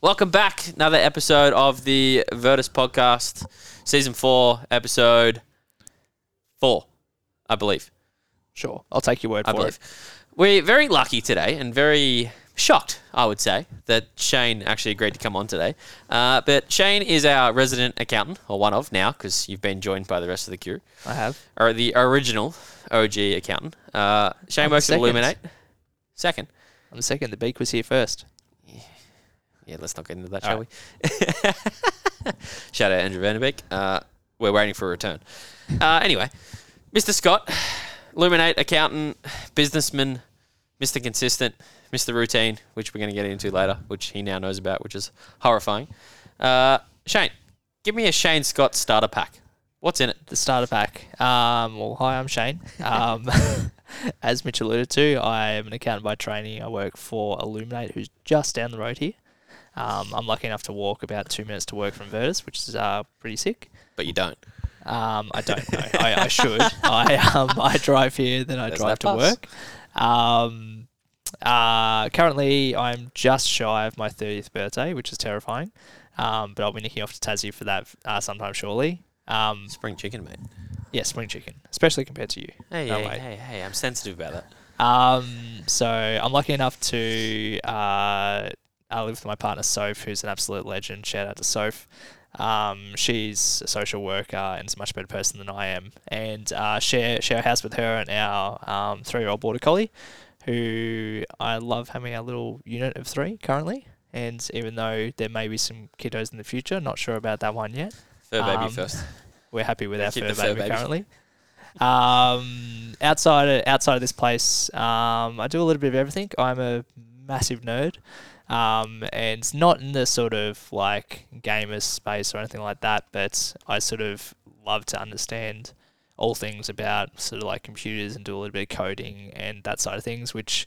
Welcome back. Another episode of the Virtus podcast, season four, episode four, I believe. Sure, I'll take your word I for believe. it. We're very lucky today and very shocked, I would say, that Shane actually agreed to come on today. Uh, but Shane is our resident accountant, or one of now, because you've been joined by the rest of the crew, I have. or the original OG accountant. Uh, Shane I'm works at second. Illuminate. Second. I'm second. The beak was here first. Yeah, let's not get into that, All shall we? Shout out Andrew Vanderbeek. Uh, we're waiting for a return. Uh, anyway, Mr. Scott, Illuminate accountant, businessman, Mr. Consistent, Mr. Routine, which we're going to get into later, which he now knows about, which is horrifying. Uh, Shane, give me a Shane Scott starter pack. What's in it? The starter pack. Um, well, hi, I'm Shane. Um, as Mitch alluded to, I am an accountant by training. I work for Illuminate, who's just down the road here. Um, I'm lucky enough to walk about two minutes to work from Virtus, which is uh, pretty sick. But you don't. Um, I don't know. I, I should. I um, I drive here, then I There's drive to pass. work. Um, uh, currently, I'm just shy of my 30th birthday, which is terrifying. Um, but I'll be nicking off to Tassie for that uh, sometime shortly. Um, Spring chicken, mate. yeah, spring chicken, especially compared to you. Hey, No hey, way. hey, hey, I'm sensitive about that. Um, so I'm lucky enough to uh, I live with my partner Soph, who's an absolute legend. Shout out to Soph. Um, she's a social worker and is a much better person than I am, and uh, share share a house with her and our um, three year old border collie, who I love having a little unit of three currently. And even though there may be some kiddos in the future, not sure about that one yet. Fur baby Um, first. We're happy with our fur the fur baby, baby. currently. Um, outside of, outside of this place, um, I do a little bit of everything. I'm a massive nerd, um, and it's not in the sort of like gamer space or anything like that. But I sort of love to understand all things about sort of like computers and do a little bit of coding and that side of things, which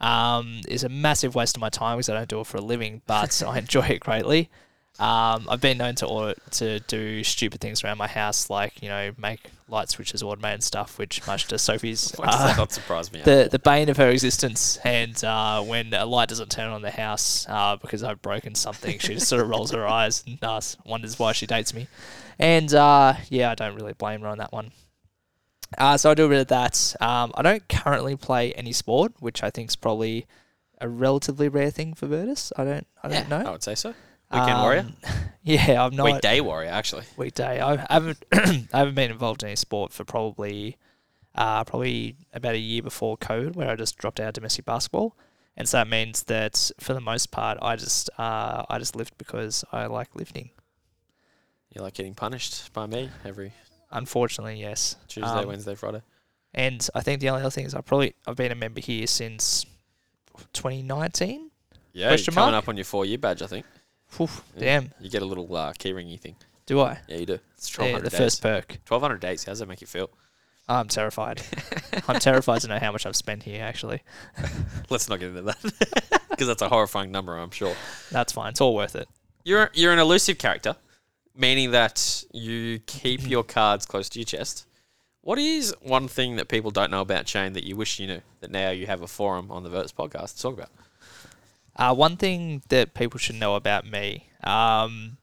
um, is a massive waste of my time because I don't do it for a living, but I enjoy it greatly. Um, I've been known to to do stupid things around my house, like you know, make light switches automated stuff, which much to Sophie's uh, not surprise me? the the bane of her existence. And uh, when a light doesn't turn on the house uh, because I've broken something, she just sort of rolls her eyes and uh, wonders why she dates me. And uh, yeah, I don't really blame her on that one. Uh, so I do a bit of that. Um, I don't currently play any sport, which I think is probably a relatively rare thing for Virtus. I don't I don't I know. would say so. Weekend warrior? Um, Yeah, I'm not Weekday warrior, actually. weekday. I haven't I haven't been involved in any sport for probably uh, probably about a year before COVID, where I just dropped out of domestic basketball, and so that means that for the most part, I just uh, I just lift because I like lifting. You like getting punished by me every Unfortunately, yes. Tuesday, Um, Wednesday, Friday. And I think the only other thing is I probably I've been a member here since 2019. Yeah, you're coming up on your four year badge, I think. Oof, Yeah. Damn, You get a little uh, key ringy thing. do I? Yeah, you do. It's Yeah, 1200 the days. first perk. 1200 days. How does that make you feel? I'm terrified. I'm terrified to know how much I've spent here. Actually, Let's not get into that. Because that's a horrifying number, I'm sure. that's fine. It's all worth it. You're, you're an elusive character, meaning that you keep your cards close to your chest. What is one thing that people don't know about Shane that you wish you knew that now you have a forum on the Virtus podcast to talk about? Uh, one thing that people should know about me, um,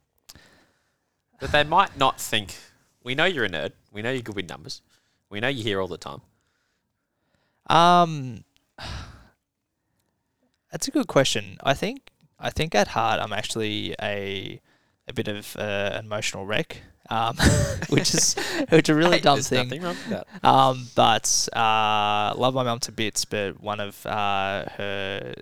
That they might not think. We know you're a nerd. We know you're good with numbers. We know you're here all the time. um, that's a good question. I think I think at heart I'm actually a a bit of uh, an emotional wreck, um, which is which is a really Hey, dumb thing. Nothing wrong with that. Um, but uh, love my mum to bits. But one of uh, her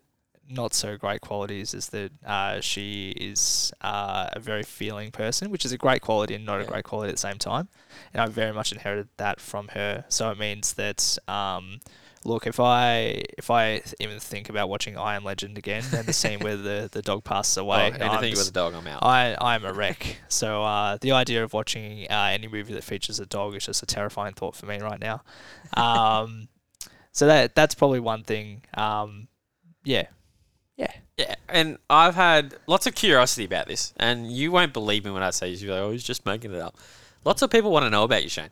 not so great qualities is that uh, she is uh, a very feeling person, which is a great quality and not a great quality at the same time. And I very much inherited that from her. So it means that. Um, Look, if I if I even think about watching I Am Legend again, and the scene where the, the dog passes Oh, away, I'm anything just- with a dog, I'm out. I I'm a wreck. So uh, the idea of watching uh, any movie that features a dog is just a terrifying thought for me right now. Um, so that that's probably one thing. Um, yeah, yeah. Yeah, and I've had lots of curiosity about this, and you won't believe me when I say this. You're like, oh, he's just making it up. Lots of people want to know about you, Shane.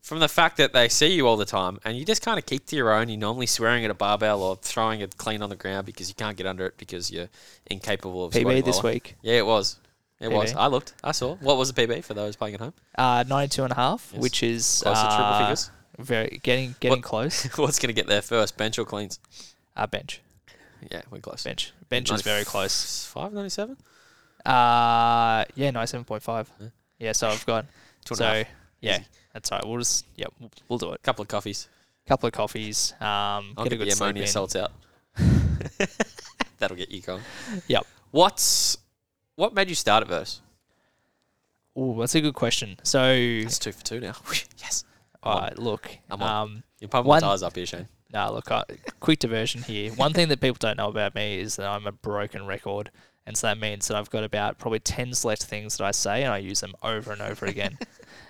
from the fact that they see you all the time and you just kind of keep to your own. You're normally swearing at a barbell or throwing it clean on the ground because you can't get under it because you're incapable of PB this lower. week, Yeah, it was. It was. I looked. I saw. What was the PB for those playing at home? uh, 92 and a half, Yes. which is Close to triple uh, figures. Very getting getting What- close. What's going to get there first, bench or cleans? Uh, bench, Yeah, we're close. bench, bench is very close. Five ninety seven. Uh, yeah, 97.5. Yeah. Yeah, so I've got Two so half. yeah, Easy. that's all right. We'll just yeah, we'll, we'll do it. couple of coffees. couple of coffees. Um, I'll get get a good the ammonia salts out. That'll get you going. Yep. What's what made you start at Virtus? Oh, that's a good question. So, That's two for two now. yes. All right. look, I'm on. um, You're pumping One- my tires up here, Shane. Nah, look, I, quick diversion here. One thing that people don't know about me is that I'm a broken record. And so that means that I've got about probably 10 select things that I say and I use them over and over again.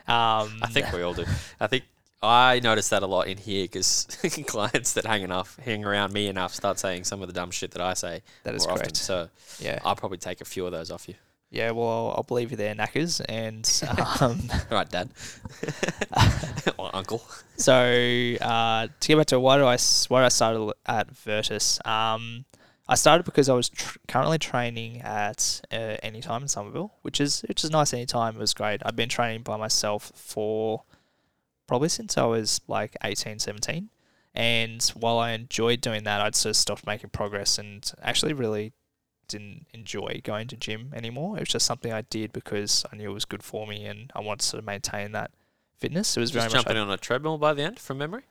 Um, I think we all do. I think I notice that a lot in here because clients that hang enough, hang around me enough, start saying some of the dumb shit that I say that is more often. correct. So Yeah. I'll probably take a few of those off you. Yeah, well, I'll, I'll believe you there, knackers. And um, All right, Dad. or Uncle. so uh, to get back to why do I why did I started at Virtus? Um, I started because I was tr- currently training at uh, Anytime in Somerville, which is which is nice. Anytime it was great. I've been training by myself for probably since I was like 18, 17. And while I enjoyed doing that, I'd sort of stopped making progress and actually really didn't enjoy going to gym anymore. It was just something I did because I knew it was good for me and I wanted to sort of maintain that fitness. It was very Just much jumping on a treadmill by the end from memory.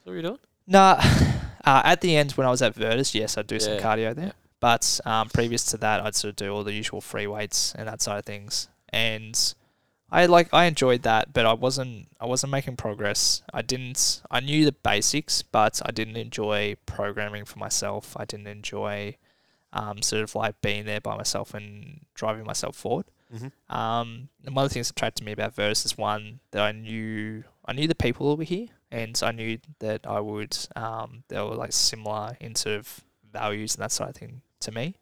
Is what you're doing? Nah, uh, at the end when I was at Virtus, yes, I'd do some cardio there. yeah. But um, previous to that, I'd sort of do all the usual free weights and that side of things. And I like I enjoyed that, but I wasn't I wasn't making progress. I didn't I knew the basics, but I didn't enjoy programming for myself. I didn't enjoy um, sort of like being there by myself and driving myself forward. Mm-hmm. Um, and one of the things that attracted me about Virtus is one that I knew I knew the people over here, and I knew that I would um, they were like similar in sort of values and that sort of thing to me,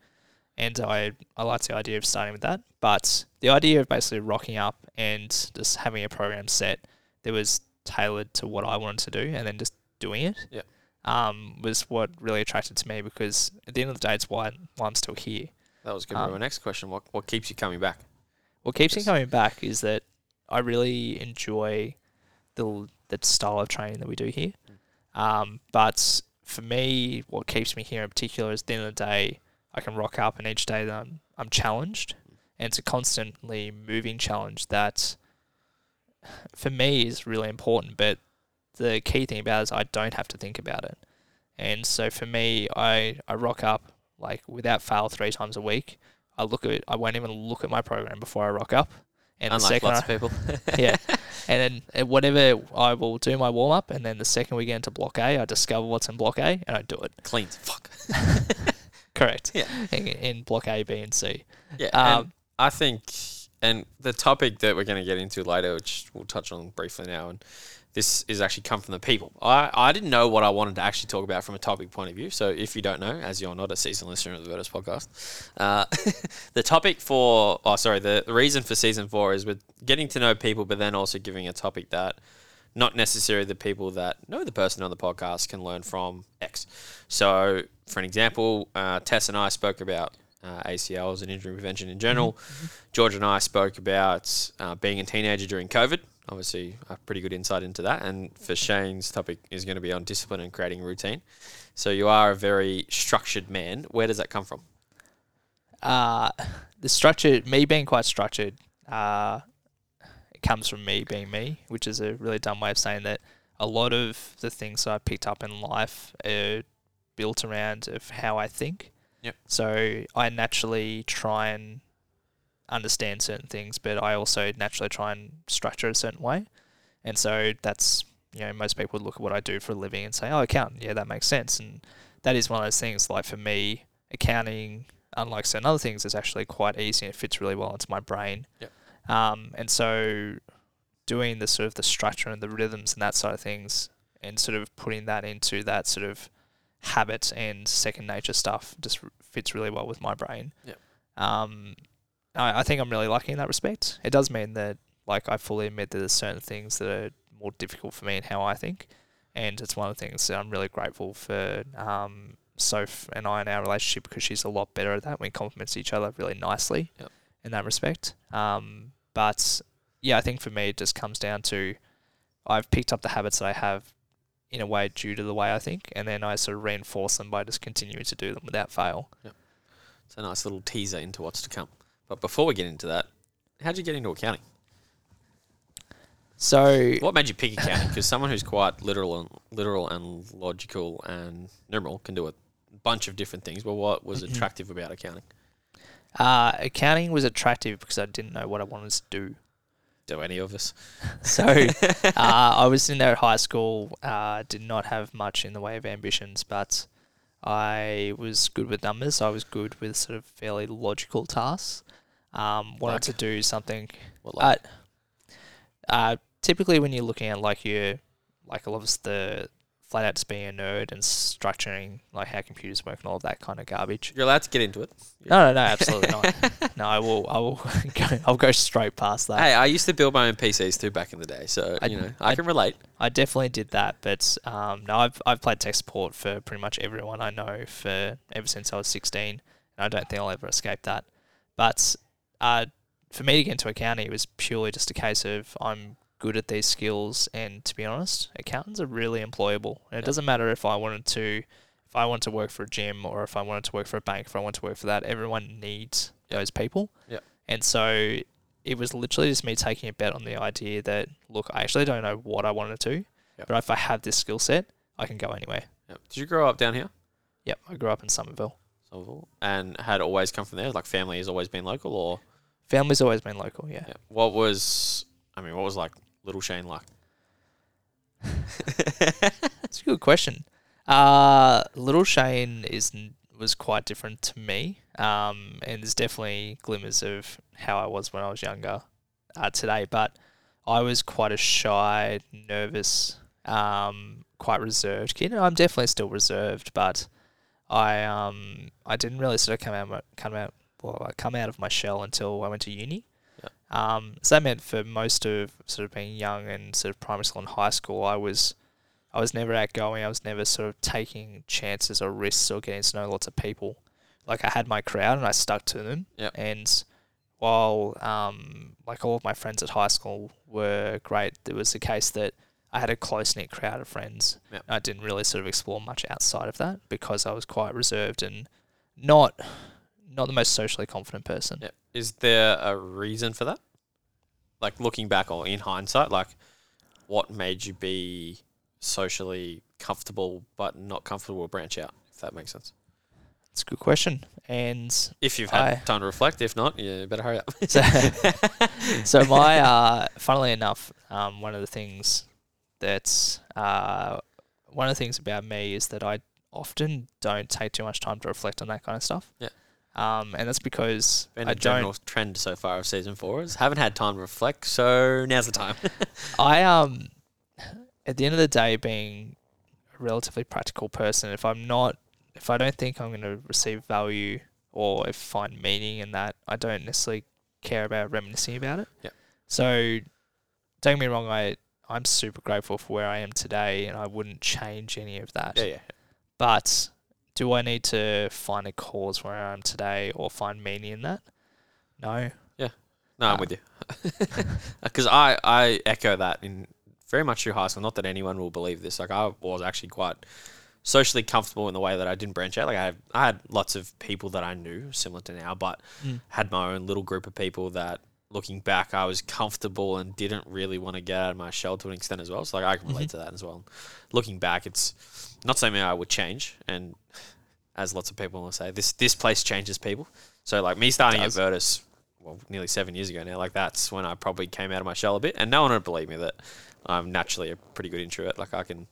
and I I liked the idea of starting with that. But the idea of basically rocking up and just having a program set that was tailored to what I wanted to do, and then just doing it, Yeah. Um, was what really attracted to me because at the end of the day, it's why, why I'm still here. That was going to be Um, my next question. What what keeps you coming back? What keeps me coming back is that I really enjoy the the style of training that we do here. Um, but for me, what keeps me here in particular is at the end of the day, I can rock up, and each day that I'm I'm challenged, and it's a constantly moving challenge that, for me, is really important. But the key thing about it is I don't have to think about it, and so for me, I I rock up like without fail three times a week. I look at I won't even look at my program before I rock up. And the Unlike second lots I, of people. yeah, and then uh, whatever I will do my warm up, and then the second we get into block A, I discover what's in block A, and I do it. Cleans. Fuck. Correct. Yeah. In, in block A, B, and C. Yeah. Um, I think, and the topic that we're going to get into later, which we'll touch on briefly now, and this is actually come from the people. I, I didn't know what I wanted to actually talk about from a topic point of view. So if you don't know, as you're not a season listener of the Virtus podcast, uh, the topic for, oh, sorry, the, the reason for season four is with getting to know people, but then also giving a topic that not necessarily the people that know the person on the podcast can learn from X. So, for an example, uh, Tess and I spoke about uh, ACLs and injury prevention in general. George and I spoke about uh, being a teenager during COVID. Obviously, a pretty good insight into that. And for Shane's topic is going to be on discipline and creating routine. So you are a very structured man. Where does that come from? Uh, the structure, me being quite structured, uh, it comes from me being me, which is a really dumb way of saying that. A lot of the things that I picked up in life are built around of how I think. Yep. So I naturally try and understand certain things, but I also naturally try and structure it a certain way. And so that's you know most people would look at what I do for a living and say, "Oh, accountant, yeah, that makes sense." And that is one of those things. Like for me, accounting, unlike certain other things, is actually quite easy and it fits really well into my brain. Yep. Um, and so doing the sort of the structure and the rhythms and that side of things, and sort of putting that into that sort of habit and second nature stuff just r- fits really well with my brain. Yep. Um, I, I think I'm really lucky in that respect. It does mean that like I fully admit that there's certain things that are more difficult for me and how I think. And it's one of the things that I'm really grateful for um, Soph and I in our relationship because she's a lot better at that. We complement each other really nicely Yep. in that respect. Um, but yeah, I think for me it just comes down to I've picked up the habits that I have in a way due to the way I think, and then I sort of reinforce them by just continuing to do them without fail. It's a nice little teaser into what's to come. But before we get into that, how'd you get into accounting? So What made you pick accounting? Because someone who's quite literal and literal and logical and numeral can do a bunch of different things. Well, what was attractive about accounting? uh, accounting was attractive because I didn't know what I wanted to do. Do any of us? So uh, I was in there at high school. Uh, did not have much in the way of ambitions, but I was good with numbers. I was good with sort of fairly logical tasks. Um, wanted Like? to do something. What, Uh, uh, typically, when you're looking at like your like a lot of the flat out just being a nerd and structuring like how computers work and all of that kind of garbage. you're allowed to get into it. No, no, no, absolutely not. No, I will, I will go, I'll go straight past that. Hey, I used to build my own PCs too back in the day, so I- you know I, I- can relate. I definitely did that, but um, no, I've I've played tech support for pretty much everyone I know for ever since I was sixteen, and I don't think I'll ever escape that. But uh, for me to get into accounting, it was purely just a case of I'm good at these skills, and to be honest, accountants are really employable. And it Yeah. doesn't matter if I wanted to, if I want to work for a gym or if I wanted to work for a bank, if I want to work for that, everyone needs Yeah. those people. Yeah. And so it was literally just me taking a bet on the idea that look, I actually don't know what I wanted to, Yep. but if I have this skill set, I can go anywhere. Yep. Did you grow up down here? Yep, I grew up in Somerville. And had always come from there. Like family has always been local, or Family's always been local, yeah. yeah. what was? I mean, what was like Little Shane like? That's a good question. Uh, Little Shane is was quite different to me, um, and there's definitely glimmers of how I was when I was younger uh, today. But I was quite a shy, nervous, um, quite reserved kid. And I'm definitely still reserved, but I um I didn't really sort of come out come out well come out of my shell until I went to uni. Yeah. Um, so that meant for most of sort of being young and sort of primary school and high school, I was I was never outgoing. I was never sort of taking chances or risks or getting to know lots of people. Like I had my crowd and I stuck to them. Yep. And while um, like all of my friends at high school were great, there was a case that I had a close knit crowd of friends. Yep. I didn't really sort of explore much outside of that because I was quite reserved and not not the most socially confident person. Yeah. Is there a reason for that? Like looking back or in hindsight, like what made you be socially comfortable but not comfortable to branch out, if that makes sense. It's a good question. And If you've had I- time to reflect, if not, you better hurry up. so, so my uh, funnily enough, um, one of the things that's uh, one of the things about me is that I often don't take too much time to reflect on that kind of stuff. Yeah. Um, and that's because Been I a general don't. trend so far of season four is haven't had time to reflect, so now's the time. I um, at the end of the day, being a relatively practical person, if I'm not, if I don't think I'm going to receive value or if find meaning in that, I don't necessarily care about reminiscing about it. Yep. So, don't get me wrong, I I'm super grateful for where I am today, and I wouldn't change any of that. yeah, yeah. But do I need to find a cause where I am today or find meaning in that? No. Yeah. No, I'm Uh, with you. Because I, I echo that in very much through high school. Not that anyone will believe this. Like I was actually quite socially comfortable in the way that I didn't branch out. Like I had, I had lots of people that I knew, similar to now, but Mm. had my own little group of people that, looking back, I was comfortable and didn't really want to get out of my shell to an extent as well. So like I can relate to that as well. Looking back, it's not something I would change. And as lots of people will say, this this place changes people. So like me starting at. Virtus, well, nearly seven years ago now, like that's when I probably came out of my shell a bit. And no one would believe me that I'm naturally a pretty good introvert. Like I can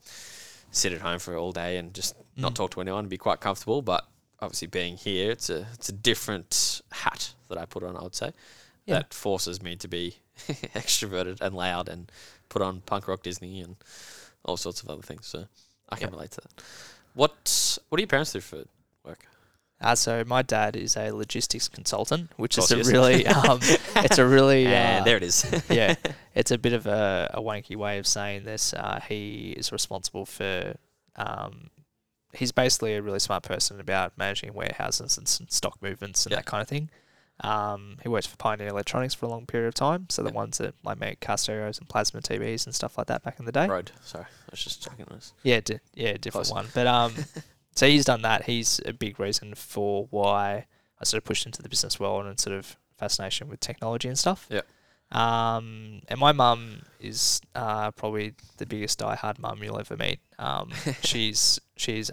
sit at home for all day and just not Mm. talk to anyone and be quite comfortable. But obviously being here, it's a it's a different hat that I put on. I would say Yeah. that forces me to be extroverted and loud and put on punk rock Disney and all sorts of other things. So I can Yeah. relate to that. What what do your parents do for work? Uh, so my dad is a logistics consultant, which is a really, um, it's a really, and uh, there it is. yeah, it's a bit of a, a wanky way of saying this. Uh, he is responsible for, um, he's basically a really smart person about managing warehouses and s- stock movements and Yeah. that kind of thing. Um, he worked for Pioneer Electronics for a long period of time, so the Yeah. ones that like make car stereos and plasma TVs and stuff like that back in the day. Road. Sorry, I was just checking this. Yeah, di- yeah, different Close. one. But um, so he's done that. He's a big reason for why I sort of pushed into the business world and sort of fascination with technology and stuff. Yeah. Um, and my mum is uh, probably the biggest diehard mum you'll ever meet. Um, she's she's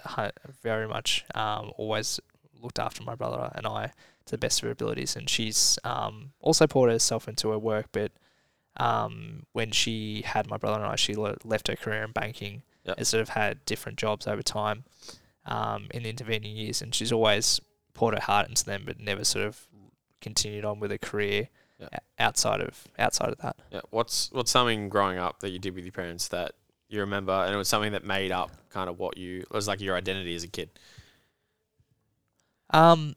very much um, always looked after my brother and I to the best of her abilities, and she's um, also poured herself into her work. But um, when she had my brother and I, she le- left her career in banking Yep. and sort of had different jobs over time um, in the intervening years, and she's always poured her heart into them, but never sort of continued on with a career o- outside of outside of that. Yeah. What's what's something growing up that you did with your parents that you remember, and it was something that made up kind of what you it was like your identity as a kid. Um,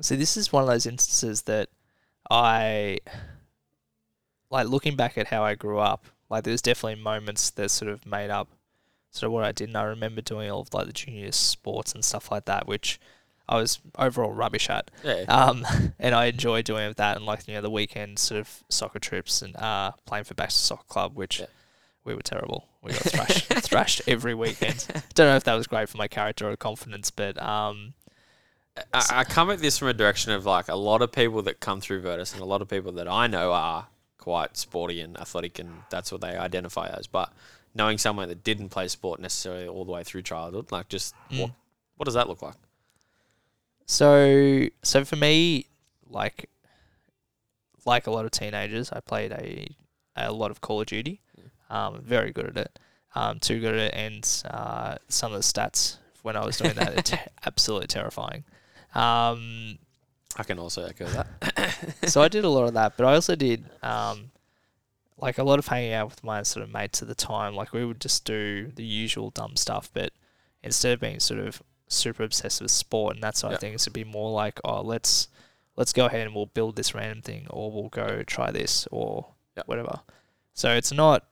so this is one of those instances that I like looking back at how I grew up. Like, there's definitely moments that sort of made up sort of what I did, and I remember doing all of like the junior sports and stuff like that, which I was overall rubbish at. Yeah. Um, and I enjoy doing that, and like you know the weekend sort of soccer trips and uh playing for Baxter Soccer Club, which Yeah. we were terrible. We got thrashed, thrashed every weekend. Don't know if that was great for my character or confidence, but um, I, I come at this from a direction of like a lot of people that come through Virtus and a lot of people that I know are quite sporty and athletic and that's what they identify as. But knowing someone that didn't play sport necessarily all the way through childhood, like just what Mm. what does that look like? So so for me, like like a lot of teenagers, I played a a lot of Call of Duty. Um, very good at it. Um, too good at it, and uh, some of the stats when I was doing that are te- absolutely terrifying. Um, I can also echo that. so I did a lot of that, but I also did um, like a lot of hanging out with my sort of mates at the time. Like we would just do the usual dumb stuff, but instead of being sort of super obsessed with sport and that sort Yeah. of things, it'd be more like, oh, let's let's go ahead and we'll build this random thing, or we'll go try this, or Yeah. whatever. So it's not.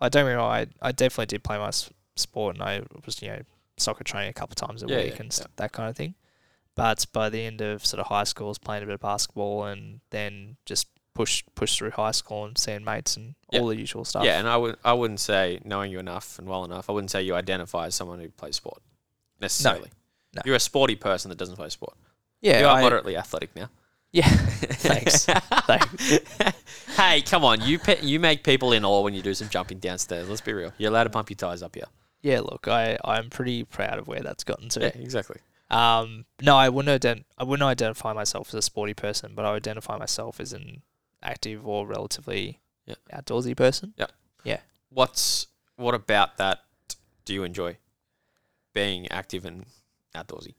I don't know. I I definitely did play my s- sport, and I was you know soccer training a couple times a Yeah, week yeah, and yeah. that kind of thing. But by the end of sort of high school, I was playing a bit of basketball, and then just push push through high school and seeing mates and Yeah. all the usual stuff. Yeah, and I would I wouldn't say knowing you enough and well enough, I wouldn't say you identify as someone who plays sport necessarily. No. You're a sporty person that doesn't play sport. yeah, you are I- moderately athletic now. yeah. Thanks. Thanks. hey, come on, you pe- you make people in awe when you do some jumping downstairs. Let's be real. You're allowed to pump your tires up here. Yeah, look, I I'm pretty proud of where that's gotten to. Yeah, exactly. Um, no, I wouldn't ident- I wouldn't identify myself as a sporty person, but I would identify myself as an active or relatively Yeah. outdoorsy person. Yeah. Yeah. What's what about that do you enjoy? Being active and outdoorsy.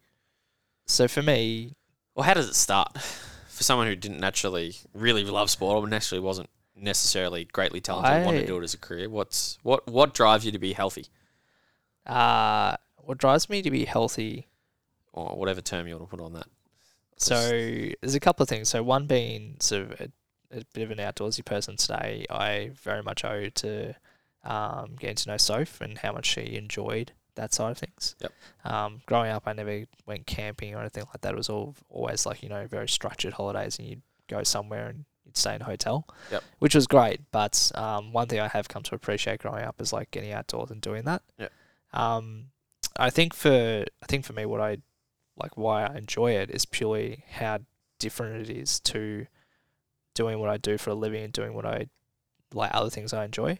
So for me, Well, how does it start? For someone who didn't naturally really love sport or naturally wasn't necessarily greatly talented and wanted to do it as a career, what's what what drives you to be healthy? uh, what drives me to be healthy Or whatever term you want to put on that. So there's a couple of things. So one being sort of a, a bit of an outdoorsy person today, I very much owe to um, getting to know Soph and how much she enjoyed that side of things. Yep. Um, growing up, I never went camping or anything like that. It was all always like you know very structured holidays, and you'd go somewhere and you'd stay in a hotel. Yep. Which was great, but um, one thing I have come to appreciate growing up is like getting outdoors and doing that. Yep. Um, I think for I think for me, what I like why I enjoy it is purely how different it is to doing what I do for a living and doing what I like other things I enjoy.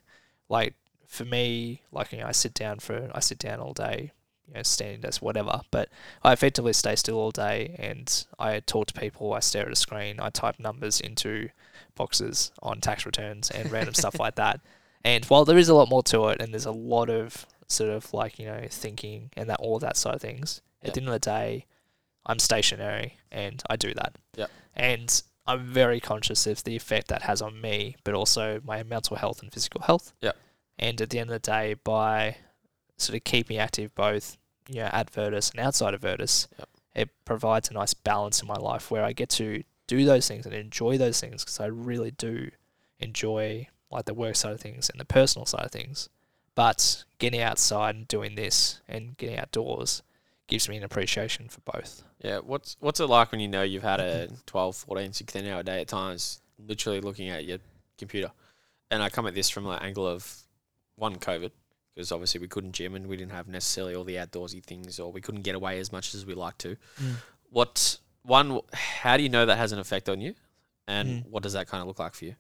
Like for me, like you know, I sit down for I sit down all day, you know, standing desk, whatever. But I effectively stay still all day and I talk to people, I stare at a screen, I type numbers into boxes on tax returns and random stuff like that. And while there is a lot more to it and there's a lot of sort of like, you know, thinking and that all of that side of things. At the end of the day, I'm stationary and I do that. Yep. And I'm very conscious of the effect that has on me, but also my mental health and physical health. Yep. And at the end of the day, by sort of keeping active both, you know, at Virtus and outside of Virtus, Yep. it provides a nice balance in my life where I get to do those things and enjoy those things because I really do enjoy like the work side of things and the personal side of things. But getting outside and doing this and getting outdoors gives me an appreciation for both. Yeah, what's what's it like when you know you've had a 12, 14, 16 hour day at times, literally looking at your computer? And I come at this from the angle of one COVID, because obviously we couldn't gym and we didn't have necessarily all the outdoorsy things, or we couldn't get away as much as we like to. What one? How do you know that has an effect on you, and Mm. what does that kind of look like for you?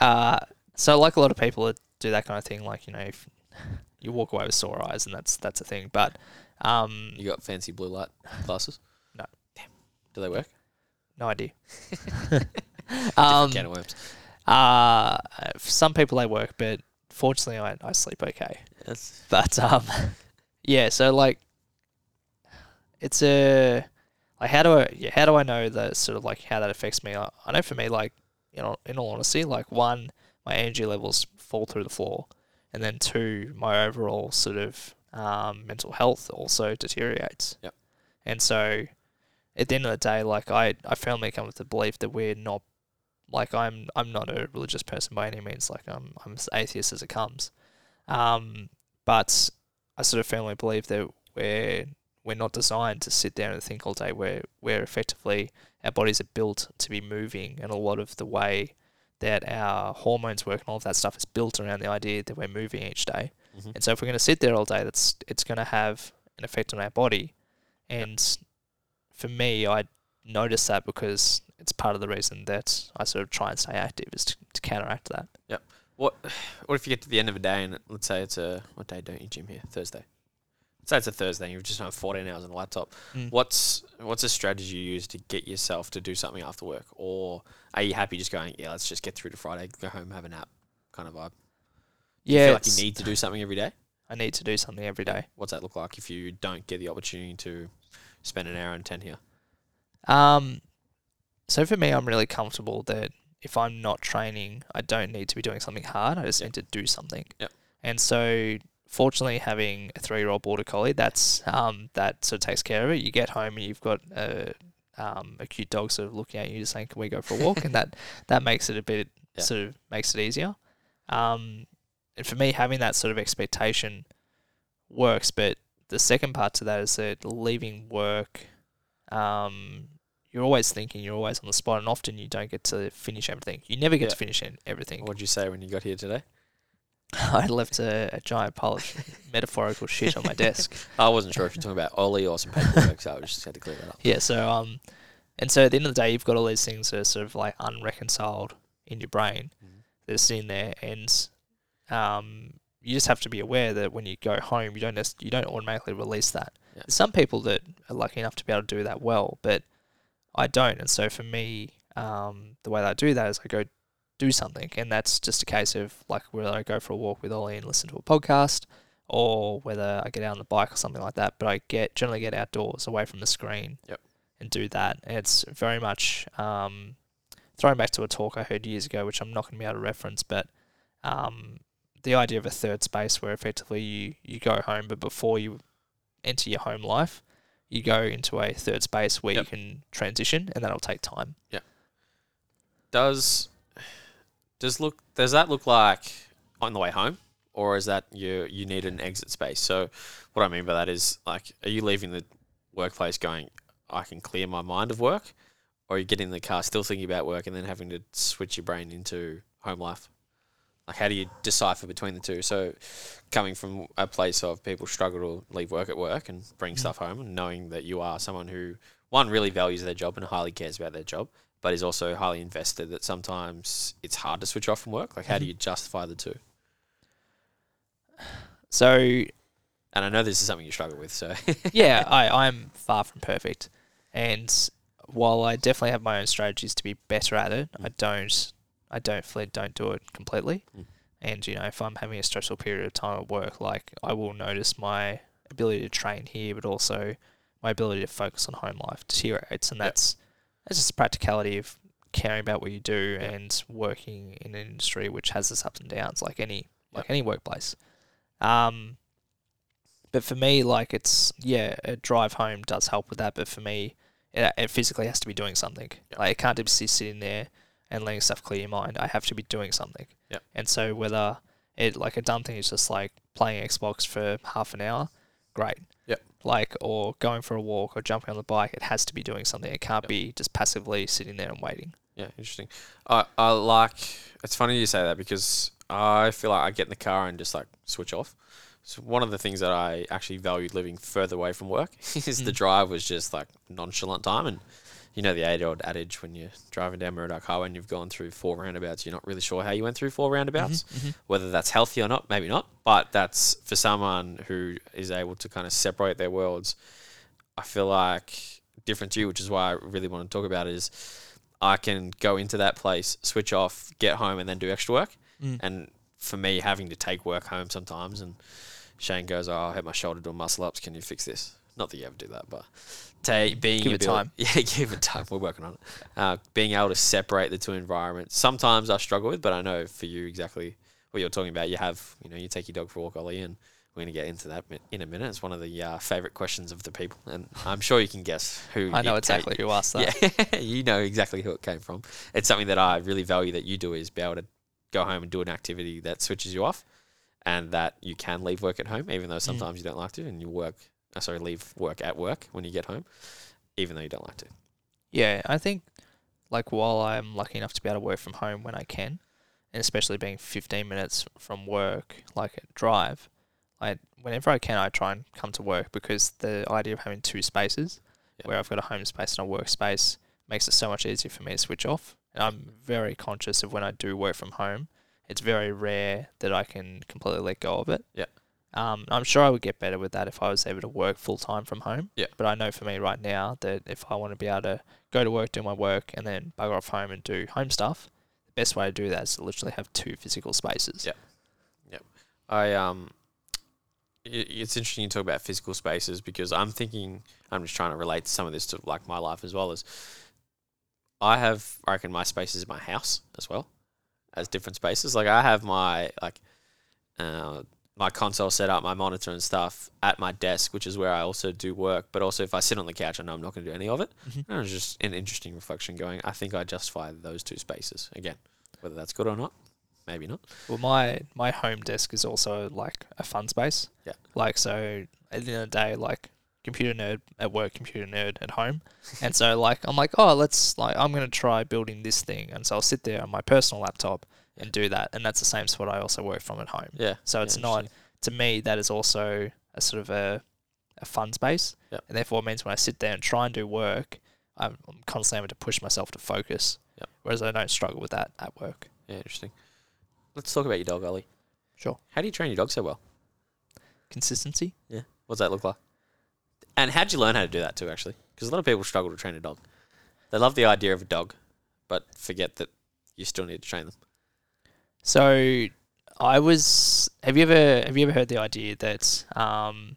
Uh, so like a lot of people that do that kind of thing, like you know, if you walk away with sore eyes, and that's that's a thing. But um, You got fancy blue light glasses? No. Damn. Do they work? no idea. Um, can of worms. uh, for some people they work, but fortunately I, I sleep okay. Yes. But um, yeah. So like, it's a like how do I yeah, how do I know that sort of like how that affects me? I, I know for me like you know in all honesty like one my energy levels fall through the floor, and then two my overall sort of um, mental health also deteriorates. Yep. And so at the end of the day, like I I firmly come with the belief that we're not like I'm I'm not a religious person by any means. Like I'm I'm as atheist as it comes. Um, but I sort of firmly believe that we're we're not designed to sit down and think all day. We're we're effectively our bodies are built to be moving, and a lot of the way that our hormones work and all of that stuff is built around the idea that we're moving each day. Mhm. And so if we're going to sit there all day, that's it's going to have an effect on our body. And for me, I notice that because it's part of the reason that I sort of try and stay active is to, to counteract that. Yep. What what if you get to the end of a day and let's say it's a what day don't you gym here? Thursday. Let's say it's a Thursday and you've just done fourteen hours on a laptop. Mm. What's what's a strategy you use to get yourself to do something after work? Or are you happy just going, Yeah, let's just get through to Friday, go home, have a nap kind of vibe? Do you Yeah, feel like you need to do something every day? I need to do something every day. What's that look like if you don't get the opportunity to spend an hour and ten here? Um, so for me, I'm really comfortable that if I'm not training, I don't need to be doing something hard. I just Yep. need to do something. Yep. And so, fortunately, having a three-year-old border collie, that's um, that sort of takes care of it. You get home and you've got a um, a cute dog sort of looking at you, just saying, "Can we go for a walk?" and that that makes it a bit Yeah. sort of makes it easier. Um, and for me, having that sort of expectation works. But the second part to that is that leaving work um, you're always thinking, you're always on the spot, and often you don't get to finish everything. You never get Yeah. to finish everything. What'd you say when you got here today? I left a, a giant pile of metaphorical shit on my desk. I wasn't sure if you're talking about Ollie or some paperwork, so I just had to clear that up. Yeah, so um, and so at the end of the day, you've got all these things that are sort of like unreconciled in your brain Mhm. that are sitting there, and um, you just have to be aware that when you go home, you don't you don't automatically release that. Yeah. Some people that are lucky enough to be able to do that well, but I don't. And so for me, um, the way that I do that is I go do something, and that's just a case of like whether I go for a walk with Ollie and listen to a podcast, or whether I get out on the bike or something like that. But I get generally get outdoors, away from the screen, Yep. and do that. And it's very much um, throwing back to a talk I heard years ago, which I'm not going to be able to reference, but um, the idea of a third space where effectively you, you go home, but before you enter your home life, you go into a third space where Yep. you can transition, and that'll take time. Yeah. Does does look does that look like on the way home, or is that you you need an exit space? So what I mean by that is like, are you leaving the workplace going, I can clear my mind of work, or are you getting in the car still thinking about work and then having to switch your brain into home life? Like, how do you decipher between the two? So, coming from a place of people struggle to leave work at work and bring Mm. stuff home, and knowing that you are someone who one really values their job and highly cares about their job, but is also highly invested that sometimes it's hard to switch off from work. Like, how do Mhm. you justify the two? So And I know this is something you struggle with, so yeah, I, I'm far from perfect. And while I definitely have my own strategies to be better at it, I don't I don't flee, don't do it completely. Mm. And you know, if I'm having a stressful period of time at work, like I will notice my ability to train here, but also my ability to focus on home life deteriorates, and Yep. that's that's just the practicality of caring about what you do Yep. and working in an industry which has its ups and downs, like any like Yep. any workplace. Um, But for me, like it's yeah, a drive home does help with that. But for me, it, it physically has to be doing something. Like it can't just be sitting there and letting stuff clear your mind. I have to be doing something. Yep. And so whether it like a dumb thing is just like playing Xbox for half an hour, great. Yep. Like or going for a walk or jumping on the bike, it has to be doing something. It can't Yep. be just passively sitting there and waiting. Yeah, interesting. I I like. It's funny you say that because I feel like I get in the car and just like switch off. So one of the things that I actually valued living further away from work is the Mm. drive was just like nonchalant time and. You know the age-old adage when you're driving down Moorooduc Highway and you've gone through four roundabouts, you're not really sure how you went through four roundabouts. Mhm. Whether that's healthy or not, maybe not. But that's for someone who is able to kind of separate their worlds. I feel like different to you, which is why I really want to talk about it, is I can go into that place, switch off, get home, and then do extra work. Mm. And for me, having to take work home sometimes, and Shane goes, "Oh, I hurt my shoulder doing muscle ups. Can you fix this?" Not that you ever do that, but being Give it able- time. Yeah, give it time. We're working on it. Uh, being able to separate the two environments. Sometimes I struggle with, but I know for you exactly what you're talking about. You have, you know, you take your dog for a walk, Ollie, and we're going to get into that in a minute. It's one of the uh, favorite questions of the people, and I'm sure you can guess who. I know came- exactly who asked that. yeah, you know exactly who it came from. It's something that I really value that you do is be able to go home and do an activity that switches you off, and that you can leave work at home, even though sometimes you don't like to, and you work. Uh, sorry, leave work at work when you get home, even though you don't like to. Yeah, I think like while I'm lucky enough to be able to work from home when I can, and especially being 15 minutes from work, like a drive, like whenever I can, I try and come to work because the idea of having two spaces, Yeah. where I've got a home space and a workspace, makes it so much easier for me to switch off. And I'm very conscious of when I do work from home. It's very rare that I can completely let go of it. Yeah. Um, I'm sure I would get better with that if I was able to work full time from home. Yeah. But I know for me right now that if I want to be able to go to work, do my work, and then bugger off home and do home stuff, the best way to do that is to literally have two physical spaces. Yeah. Yep. I um, i- it's interesting you talk about physical spaces because I'm thinking I'm just trying to relate some of this to like my life as well as I have I reckon my spaces in my house as well as different spaces. Like I have my like uh, my console set up, my monitor and stuff at my desk, which is where I also do work. But also if I sit on the couch, I know I'm not going to do any of it. Mhm. And it was just an interesting reflection going. I think I justify those two spaces again, whether that's good or not. Maybe not. Well, my my home desk is also like a fun space. Yeah. Like so, at the end of the day, like computer nerd at work, computer nerd at home, and so like I'm like, oh, let's like I'm gonna try building this thing, and so I'll sit there on my personal laptop and do that, and that's the same spot I also work from at home. Yeah. So yeah, it's not to me that is also a sort of a a fun space, Yep. and therefore it means when I sit there and try and do work, I'm, I'm constantly having to push myself to focus. Yep. Whereas I don't struggle with that at work. Yeah, interesting. Let's talk about your dog, Ollie. Sure. How do you train your dog so well? Consistency. Yeah. What's that look like? And how'd you learn how to do that too, actually? Because a lot of people struggle to train a dog. They love the idea of a dog, but forget that you still need to train them. So I was. Have you ever have you ever heard the idea that um,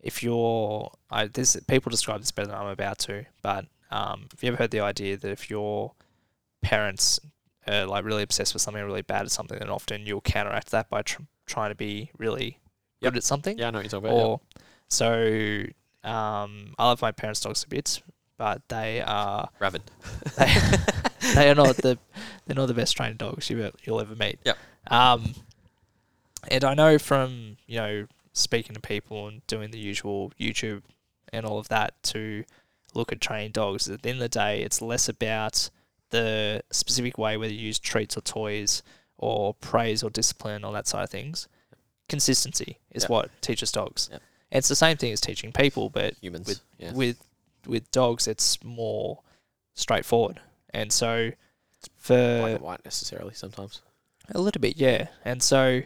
if you're I this people describe this better than I'm about to, but um, have you ever heard the idea that if your parents are like really obsessed with something, really bad at something, then often you'll counteract that by tr- trying to be really Yep. good at something. Yeah, I know what you're talking about. Or so um, I love my parents' dogs a bit, but they are rabid. They, they are not the they're not the best trained dogs you you'll ever meet. Yep. Um, and I know from you know speaking to people and doing the usual YouTube and all of that to look at training dogs. At the end of the day, it's less about the specific way whether you use treats or toys or praise or discipline or that side of things. Consistency is Yep. what teaches dogs. Yep. It's the same thing as teaching people, but Humans. with- yeah. with with dogs it's more straightforward and so for Black and white necessarily sometimes. a little bit yeah and so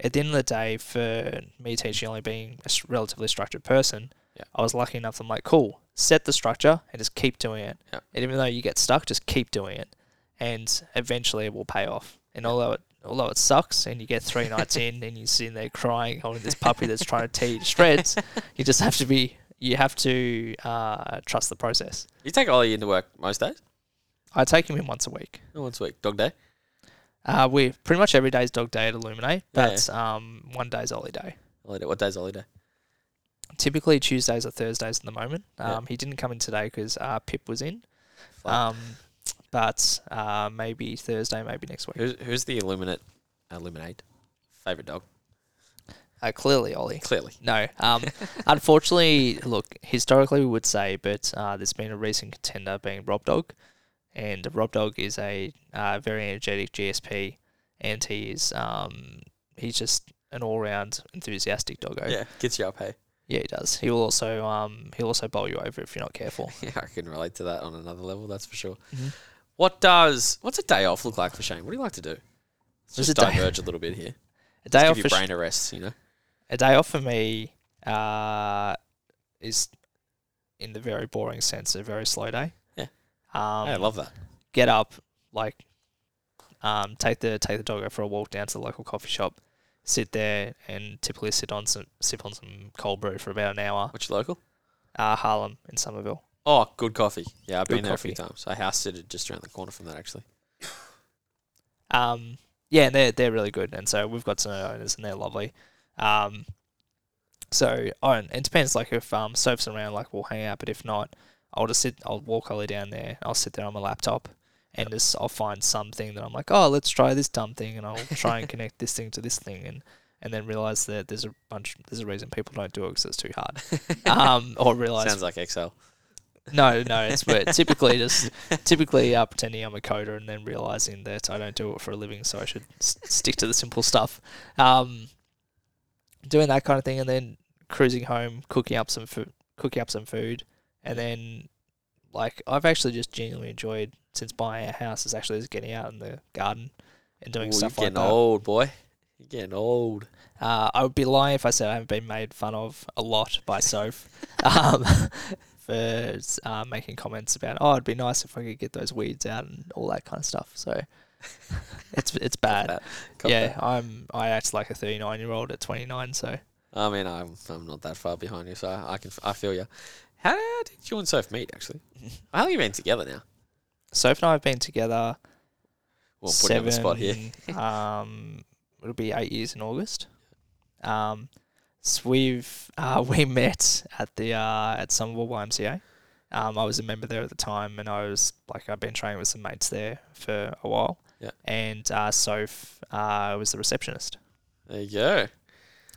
at the end of the day for me teaching Ollie being a relatively structured person Yeah. i was lucky enough i'm like cool set the structure and just keep doing it Yeah. and even though you get stuck just keep doing it and eventually it will pay off and although it although it sucks and you get three nights in and you're sitting there crying holding this puppy that's trying to tear you shreds you just have to be you have to uh, trust the process You take Ollie into work most days? I take him in once a week. Oh, once a week. Dog day? Uh, we pretty much every day is dog day at Illuminate, but um, one day's Ollie day. Ollie day. What day's Ollie day? typically Tuesdays or Thursdays at the moment. Yeah. Um, he didn't come in today because uh, Pip was in. Fuck. Um, but uh, maybe Thursday, maybe next week. Who's, who's the Illuminate, Illuminate favorite dog? Uh, clearly, Ollie. Clearly. No. Um, unfortunately, look, historically we would say, but uh, there's been a recent contender being Rob Dog. And Rob Dog is a uh, very energetic GSP, and he is um, he's just an all-round enthusiastic doggo. Yeah, gets you up, hey. Yeah, he does. He will also um, he'll also bowl you over if you're not careful. Yeah, I can relate to that on another level, that's for sure. Mhm. What does what's a day off look like for Shane? What do you like to do? Let's just a day- diverge a little bit here. A day Just off give for your sh- brain a rest, you know. a day off for me uh, is in the very boring sense a very slow day. Um, I love that. get up, like, um, take the take the doggo for a walk down to the local coffee shop, sit there, and typically sit on some sip on some cold brew for about an hour. Which local? Uh, Harlem in Somerville. Oh, good coffee. Yeah, I've Good been there a few times. I house sitted just around the corner from that actually. Um, yeah, and they're they're really good, and so we've got some owners, and they're lovely. Um, so oh, and it depends. Like if um Soph's around, like we'll hang out, but if not, I'll just sit. I'll walk Ollie down there. I'll sit there on my laptop, and just I'll find something that I'm like, oh, let's try this dumb thing, and I'll try and connect this thing to this thing, and and then realize that there's a bunch. There's a reason people don't do it because it's too hard. Um, or realize Sounds like Excel. no, no, it's but typically just typically uh, pretending I'm a coder and then realizing that I don't do it for a living, so I should s- stick to the simple stuff. Um, doing that kind of thing, and then cruising home, cooking up some food, cooking up some food, and then like I've actually just genuinely enjoyed since buying a house is actually just getting out in the garden and doing Ooh, stuff you're like getting old, boy. You're getting old. Uh, I would be lying if I said I haven't been made fun of a lot by Soph um, for uh, making comments about, oh, it'd be nice if I could get those weeds out and all that kind of stuff. So it's it's bad. that. Yeah, that. I'm I act like a 39 year old at 29. So I mean, I'm I'm not that far behind you, so I can I feel you. How did you and Soph meet? Actually, how long have you been together now? Soph and I have been together Well, putting you on the spot here. um, it'll be eight years in August. Um, so we've uh, we met at the uh, at Somerville YMCA. Um, I was a member there at the time, and I was like I've been training with some mates there for a while. Yeah. And uh, Soph uh, was the receptionist. There you go.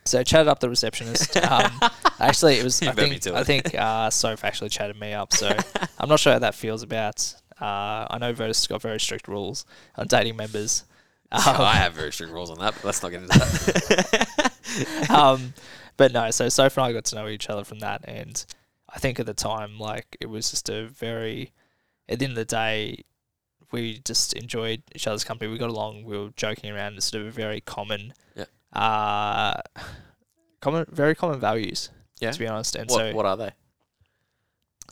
So chatted up the receptionist. Um, actually, it was You I beat me think to I it. think uh, Soph actually chatted me up. So I'm not sure how that feels about. Uh, I know Virtus got very strict rules on dating members. Um, I have very strict rules on that, but let's not get into that. um, but no, so Soph and I got to know each other from that, and I think at the time, like it was just a very, at the end of the day, we just enjoyed each other's company. We got along. We were joking around. It's sort of a very common, Yeah. Uh, common, very common values. Yeah. To be honest, and what so what are they?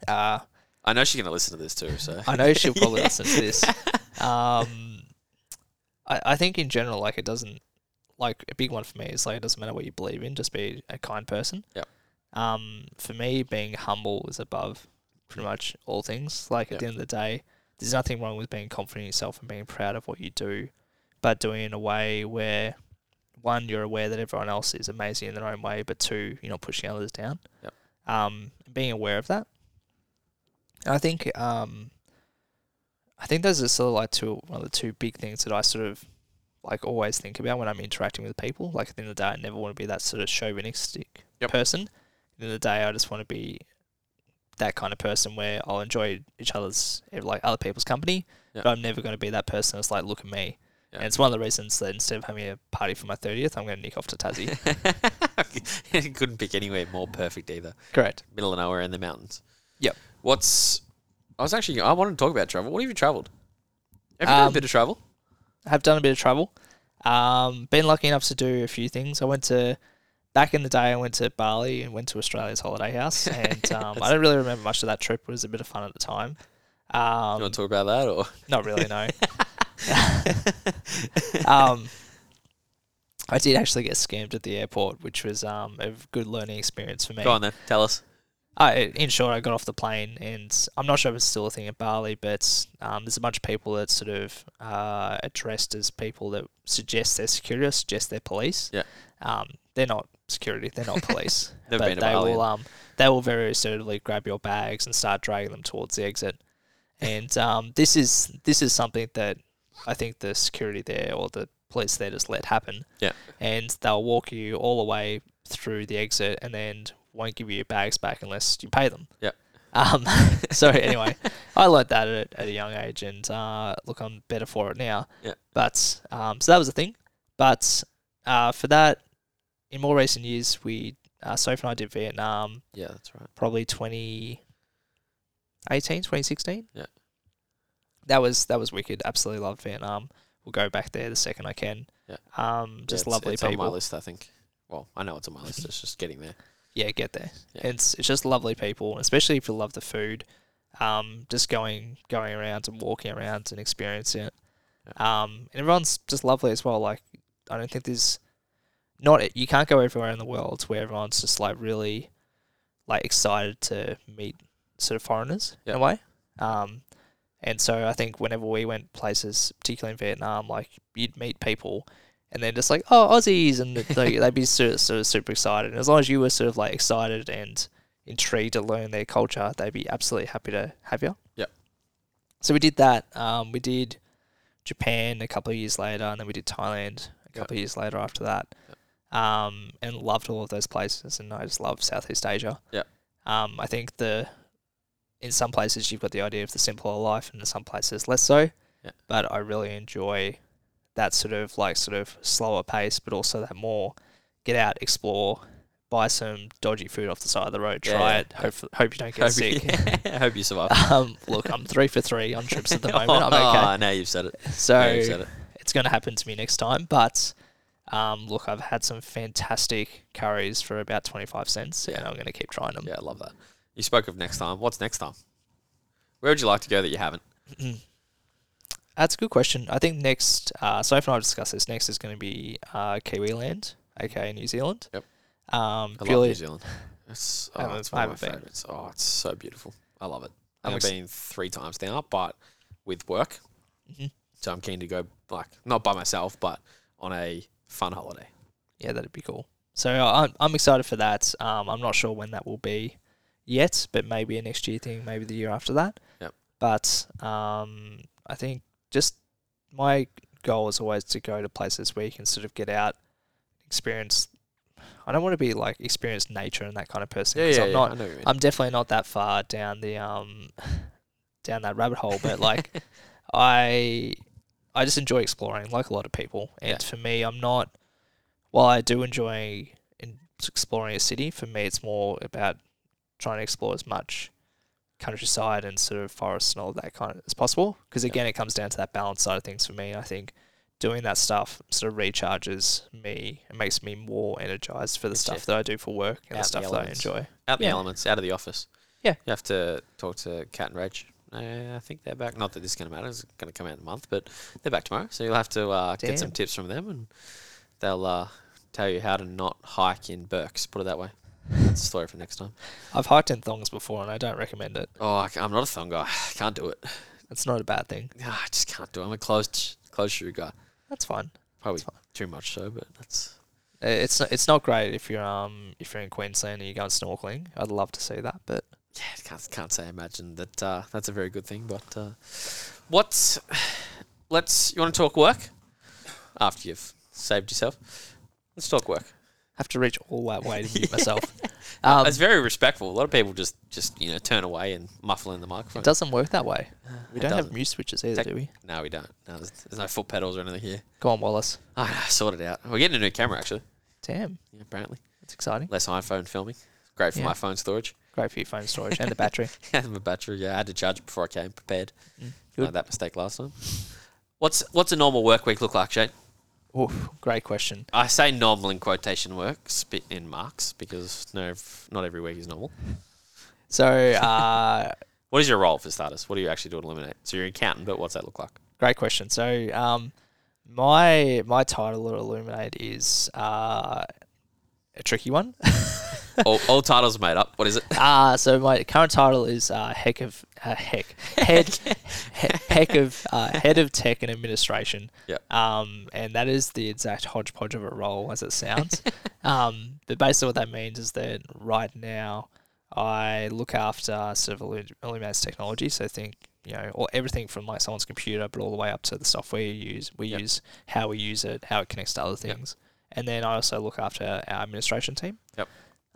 uh, I know she's gonna listen to this too, so I know she'll probably listen to this. Um, I, I think in general, like it doesn't like a big one for me is like it doesn't matter what you believe in, just be a kind person. Yep. Um, for me, being humble is above pretty much all things. Like Yep. at the end of the day, there's nothing wrong with being confident in yourself and being proud of what you do, but doing it in a way where one, you're aware that everyone else is amazing in their own way, but two, you're not pushing others down. Yep. Um, being aware of that. And I think um, I think those are sort of like two one of the two big things that I sort of like always think about when I'm interacting with people. Like at the end of the day, I never want to be that sort of chauvinistic Yep. person. At the end of the day, I just want to be that kind of person where I'll enjoy each other's like other people's company, Yep. but I'm never going to be that person that's like, look at me. Yeah. And it's one of the reasons that instead of having a party for my thirtieth, I'm going to nick off to Tassie. you couldn't pick anywhere more perfect either. Correct. Middle of nowhere in the mountains. Yep. What's I was actually I wanted to talk about travel. What have you travelled? Have you done a Um, bit of travel? I have done a bit of travel. Um, been lucky enough to do a few things. I went to back in the day. I went to Bali and went to Australia's holiday house, and um, I don't really remember much of that trip. It was a bit of fun at the time. you Um, want to talk about that or not really, no. um, I did actually get scammed at the airport, which was um, a good learning experience for me. go on then? Tell us. I, in short, I got off the plane, and I'm not sure if it's still a thing at Bali, but um, there's a bunch of people that sort of uh, addressed as people that suggest they're security or suggest they're police. Yeah. Um, they're not security. They're not police, Never but been to they Bali. will um they will very assertively grab your bags and start dragging them towards the exit. And um, this is this is something that I think the security there or the police there just let happen. Yeah. And they'll walk you all the way through the exit and then won't give you your bags back unless you pay them. Yeah. Um, so anyway, I learned that at, at a young age, and uh, look, I'm better for it now. Yeah. But um, so that was the thing. But uh, for that, in more recent years, we uh, Sophie and I did Vietnam Yeah, that's right. probably 2018, 2016. Yeah. That was that was wicked. Absolutely loved Vietnam. We'll go back there the second I can. Yeah. Um, Yeah, just it's, lovely it's on my list, I think. Well, I know it's on my list. It's just getting there. Yeah, get there. Yeah. It's it's just lovely people, especially if you love the food. Um, just going going around and walking around and experiencing it. Um, and everyone's just lovely as well. Like I don't think there's not you can't go everywhere in the world where everyone's just like really like excited to meet sort of foreigners in a way. Um, and so I think whenever we went places, particularly in Vietnam, like you'd meet people and then just like, oh, Aussies, and they, they'd be sort of, sort of super excited. And as long as you were sort of like excited and intrigued to learn their culture, they'd be absolutely happy to have you. Yep. So we did that. Um, we did Japan a couple of years later, and then we did Thailand a couple of years later after that. Um, and loved all of those places, and I just love Southeast Asia. Yep. Um, I think the in some places you've got the idea of the simpler life, and in some places less so. Yeah. But I really enjoy that sort of like sort of slower pace, but also that more get out, explore, buy some dodgy food off the side of the road, try yeah. it. Hope hope you don't get Hope sick. You, I hope you survive. um, look, I'm three for three on trips at the moment. I'm Oh, okay. now you've said it. So said it. it's going to happen to me next time. But um, look, I've had some fantastic curries for about 25 cents, and I'm going to keep trying them. Yeah, I love that. You spoke of next time. What's next time? Where would you like to go that you haven't? That's a good question. I think next, uh, so if I discuss this, next is going to be uh, Kiwi Land, aka New Zealand. Yep. Um, I love New Zealand. It's, oh, it's one of my been. favorites. Oh, it's so beautiful. I love it. I've ex- been three times now, but with work. Mhm. So I'm keen to go, like, not by myself, but on a fun holiday. yeah, that'd be cool. So uh, I'm, I'm excited for that. Um, I'm not sure when that will be yet, but maybe a next year thing, maybe the year after that. Yep. But um, I think just my goal is always to go to places where you can sort of get out, experience. I don't want to be like experience nature and that kind of person. Yeah, yeah, I'm yeah. not. I know you mean. I'm definitely not that far down the um down that rabbit hole, but like I I just enjoy exploring like a lot of people. And Yeah. for me, I'm not while I do enjoy in exploring a city, for me it's more about trying to explore as much countryside and sort of forests and all of that kind of as possible. Because Yeah. again, it comes down to that balance side of things for me. I think doing that stuff sort of recharges me. and makes me more energized for the Gets stuff that I do for work and the in the stuff that I enjoy. out yeah. the elements, out of the office. Yeah. You have to talk to Kat and Reg. Uh, I think they're back. Not that this is going to matter. It's going to come out in a month, but they're back tomorrow. So you'll have to uh, get some tips from them, and they'll uh, tell you how to not hike in Birks. Put it that way. That's a story for next time. I've hiked in thongs before and I don't recommend it. Oh, I, am not a thong guy. I can't do it. It's not a bad thing. I just can't do it. I'm a closed closed shoe guy. That's fine. Probably That's too much so, but that's It's not, it's not great if you're um if you're in Queensland and you're going snorkeling. I'd love to see that, but yeah. I can't can't say imagine that. Uh, that's a very good thing. But uh, what's let's you want to talk work after you've saved yourself. Let's talk work. Have to reach all that way to mute myself. Um, it's very respectful. A lot of people just just you know turn away and muffle in the microphone. it doesn't work that way. We It don't have doesn't. mute switches either, do we? No, we don't. No, there's, there's no foot pedals or anything here. Go on, Wallace. Ah, sort it out. We're getting a new camera actually. Damn, Yeah, apparently that's exciting. less iPhone filming. Great for Yeah. my phone storage. Great for your phone storage and the battery. and my battery. Yeah, I had to charge it before I came prepared. Mm, Made good. that mistake last time. What's what's a normal work week look like, Shane? Oof, great question. I say normal in quotation work, spit in marks, because no, not every week is normal. So, uh, What is your role for starters? What do you actually do at Illuminate? So you're an accountant, but what's that look like? great question. So, um, my my title at Illuminate is uh, a tricky one. all, all titles made up. What is it? Ah, so my current title is uh, heck of uh, heck head he- heck of uh, head of tech and administration. Yep. Um, and that is the exact hodgepodge of a role as it sounds. um, but basically what that means is that right now I look after sort of Illu- Illuminate's technology. So think you know, or everything from like someone's computer, but all the way up to the software you use. We Yep. use how we use it, how it connects to other Yep. things, and then I also look after our administration team. Yep.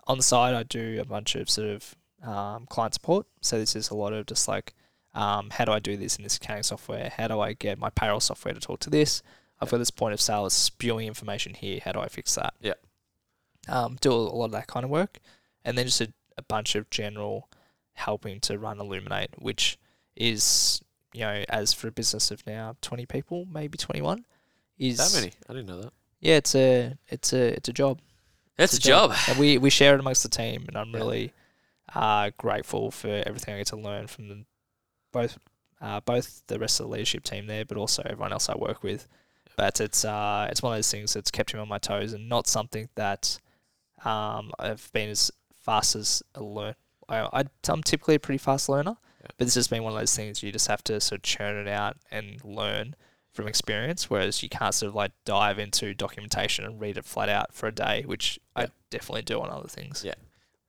On the side, I do a bunch of sort of um, client support. So this is a lot of just like, um, how do I do this in this accounting software? How do I get my payroll software to talk to this? I've got this point of sale that's spewing information here. How do I fix that? Yeah. Um, do a lot of that kind of work, and then just a, a bunch of general helping to run Illuminate, which is you know as for a business of now twenty people, maybe twenty one, is That many? I didn't know that. Yeah, it's a it's a it's a job. That's a job. And we we share it amongst the team, and I'm Yeah. really uh, grateful for everything I get to learn from the, both uh, both the rest of the leadership team there, but also everyone else I work with. But it's uh, it's one of those things that's kept me on my toes, and not something that um, I've been as fast as a learn. I, I I'm typically a pretty fast learner, Yeah. but this has been one of those things you just have to sort of churn it out and learn from experience, whereas you can't sort of like dive into documentation and read it flat out for a day, which I definitely do on other things. Yeah.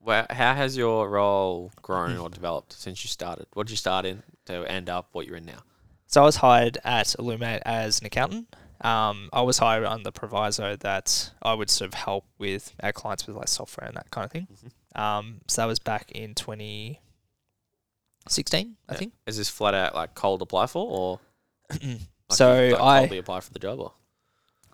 Well, how has your role grown or developed since you started? What did you start in to end up what you're in now? So I was hired at Illuminate as an accountant. Um, I was hired on the proviso that I would sort of help with our clients with like software and that kind of thing. Mhm. Um, so that was back in 2016, I Yeah. think. Is this flat out like cold apply for, or like so you, I coldly apply for the job? Or?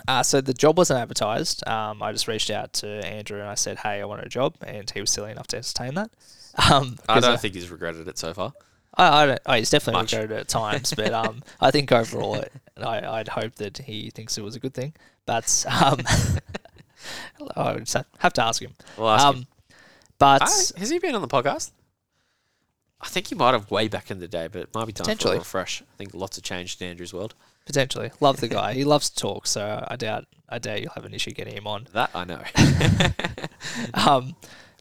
Uh, so the job wasn't advertised. Um, I just reached out to Andrew and I said, "Hey, I want a job," and he was silly enough to entertain that. Um, I don't think he's regretted it so far. I, I don't. Oh, he's definitely Much. regretted it at times, but um, I think overall, it, I, I'd hope that he thinks it was a good thing. But um, I would have- to ask him. Well, ask him. Um, but I- has he been on the podcast? I think he might have way back in the day, but it might be time for a refresh. I think lots have changed in Andrew's world. Potentially, love the guy. He loves to talk, so I doubt, I doubt you'll have an issue getting him on. That I know. um,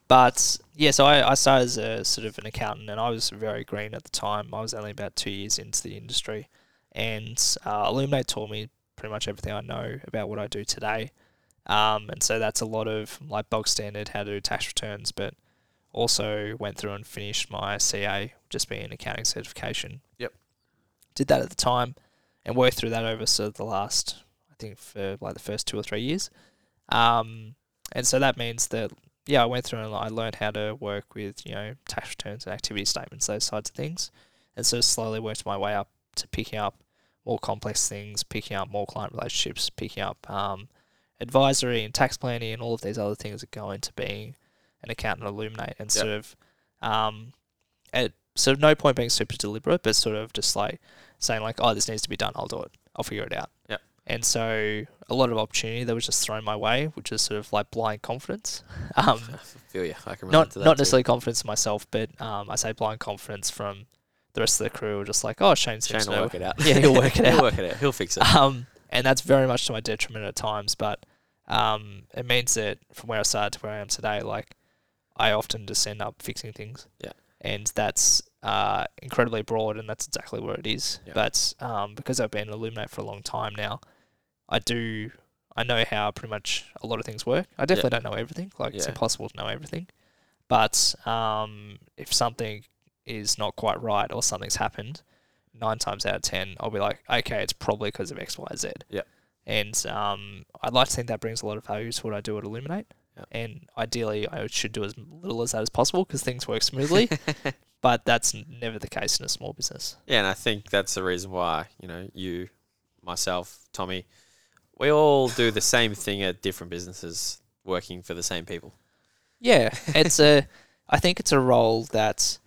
but yeah, so I, I started as a sort of an accountant, and I was very green at the time. I was only about two years into the industry, and uh, Illuminate taught me pretty much everything I know about what I do today. Um, and so that's a lot of like bog standard how to do tax returns, but also went through and finished my CA, just being accounting certification. Yep. Did that at the time, and worked through that over sort of the last, I think, for like the first two or three years. Um, and so that means that yeah, I went through and I learned how to work with you know tax returns and activity statements, those sides of things, and so slowly worked my way up to picking up more complex things, picking up more client relationships, picking up um, advisory and tax planning and all of these other things that go into being an accountant at Illuminate, and Yep. sort of um, at sort of no point being super deliberate, but sort of just like saying like, oh, this needs to be done, I'll do it, I'll figure it out. Yep. And so a lot of opportunity that was just thrown my way, which is sort of like blind confidence. Um, I feel you. I can relate not to that not too. necessarily confidence in myself, but um, I say blind confidence from the rest of the crew. Just like, oh, Shane seems Shane will know. work it out. Yeah, he'll work it out. he'll work it out. He'll fix it. Um, and that's very much to my detriment at times. But um, it means that from where I started to where I am today, like I often just end up fixing things. Yeah. And that's uh, incredibly broad, and that's exactly what it is. Yeah. But um, because I've been Illuminate for a long time now, I do I know how pretty much a lot of things work. I definitely don't know everything. Like it's impossible to know everything. But um, if something is not quite right or something's happened, nine times out of ten, I'll be like, okay, it's probably because of X, Y, Z. Yeah. And um, I'd like to think that brings a lot of value to what I do at Illuminate. Yeah. And ideally, I should do as little as that as possible because things work smoothly. but that's never the case in a small business. Yeah, and I think that's the reason why, you know, you, myself, Tommy, we all do the same thing at different businesses working for the same people. Yeah, it's a. I think it's a role that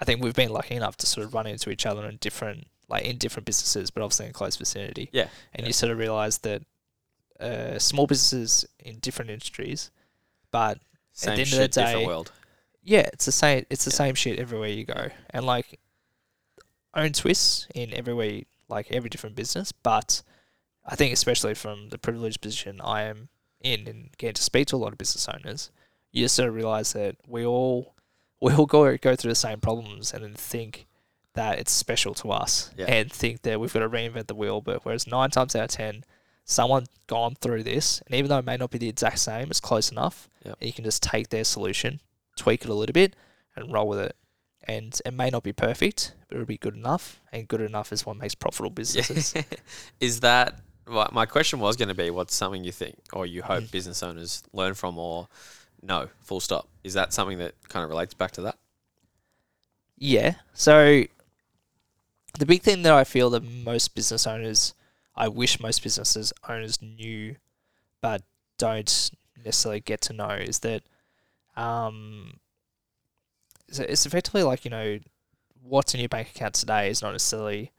I think we've been lucky enough to sort of run into each other in different, like in different businesses, but obviously in close vicinity. Yeah, and yeah. you sort of realize that uh, small businesses in different industries, but Same the end of the shit, different world. Yeah, it's the same. It's the Yeah. same shit everywhere you go, and like own twists in every like every different business. But I think especially from the privileged position I am in and getting to speak to a lot of business owners, you just sort of realize that we all we all go go through the same problems and then think that it's special to us Yeah. and think that we've got to reinvent the wheel. But whereas nine times out of ten, someone gone through this, and even though it may not be the exact same, it's close enough. Yep. And you can just take their solution, tweak it a little bit, and roll with it. And it may not be perfect, but it'll be good enough. And good enough is what makes profitable businesses. is that well, my question was going to be what's something you think or you hope Mm. business owners learn from or no full stop is that something that kind of relates back to that Yeah. So the big thing that I feel that most business owners, I wish most businesses owners knew, but don't necessarily get to know, is that um, so it's effectively like you know what's in your bank account today is not necessarily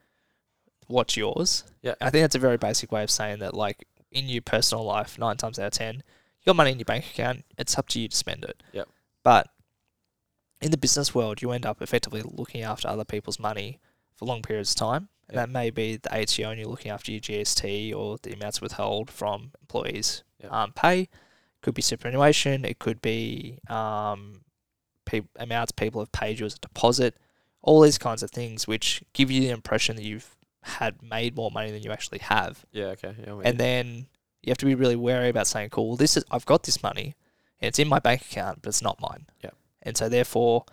what's yours. Yeah. I think that's a very basic way of saying that. Like in your personal life, nine times out of ten, you got money in your bank account. It's up to you to spend it. Yep. But in the business world, you end up effectively looking after other people's money for long periods of time. And Yep. that may be the ATO and you're looking after your GST or the amounts withheld from employees' Yep. um, pay. Could be superannuation. It could be um, pe- amounts people have paid you as a deposit. All these kinds of things, which give you the impression that you've had made more money than you actually have yeah okay yeah, and then you have to be really wary about saying, "Cool, this is I've got this money, and it's in my bank account, but it's not mine." Yep. And so therefore,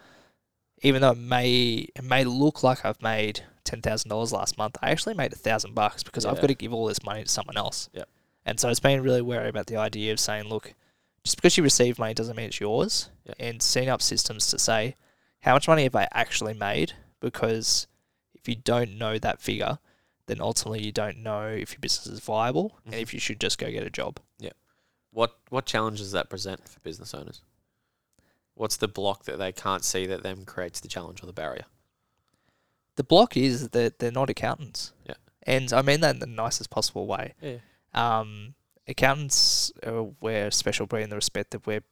even though it may it may look like I've made ten thousand dollars last month, I actually made a thousand bucks because I've got to give all this money to someone else. Yep. And so it's been really wary about the idea of saying, "Look, just because you receive money doesn't mean it's yours," Yep. and setting up systems to say, "How much money have I actually made?" Because if you don't know that figure, then ultimately you don't know if your business is viable and Mhm. if you should just go get a job. what what challenges does that present for business owners what's the block that they can't see that then creates the challenge or the barrier The block is that they're not accountants. Yeah. And I mean that in the nicest possible way. yeah Um, accountants, uh, we're a special breed in the respect that we're,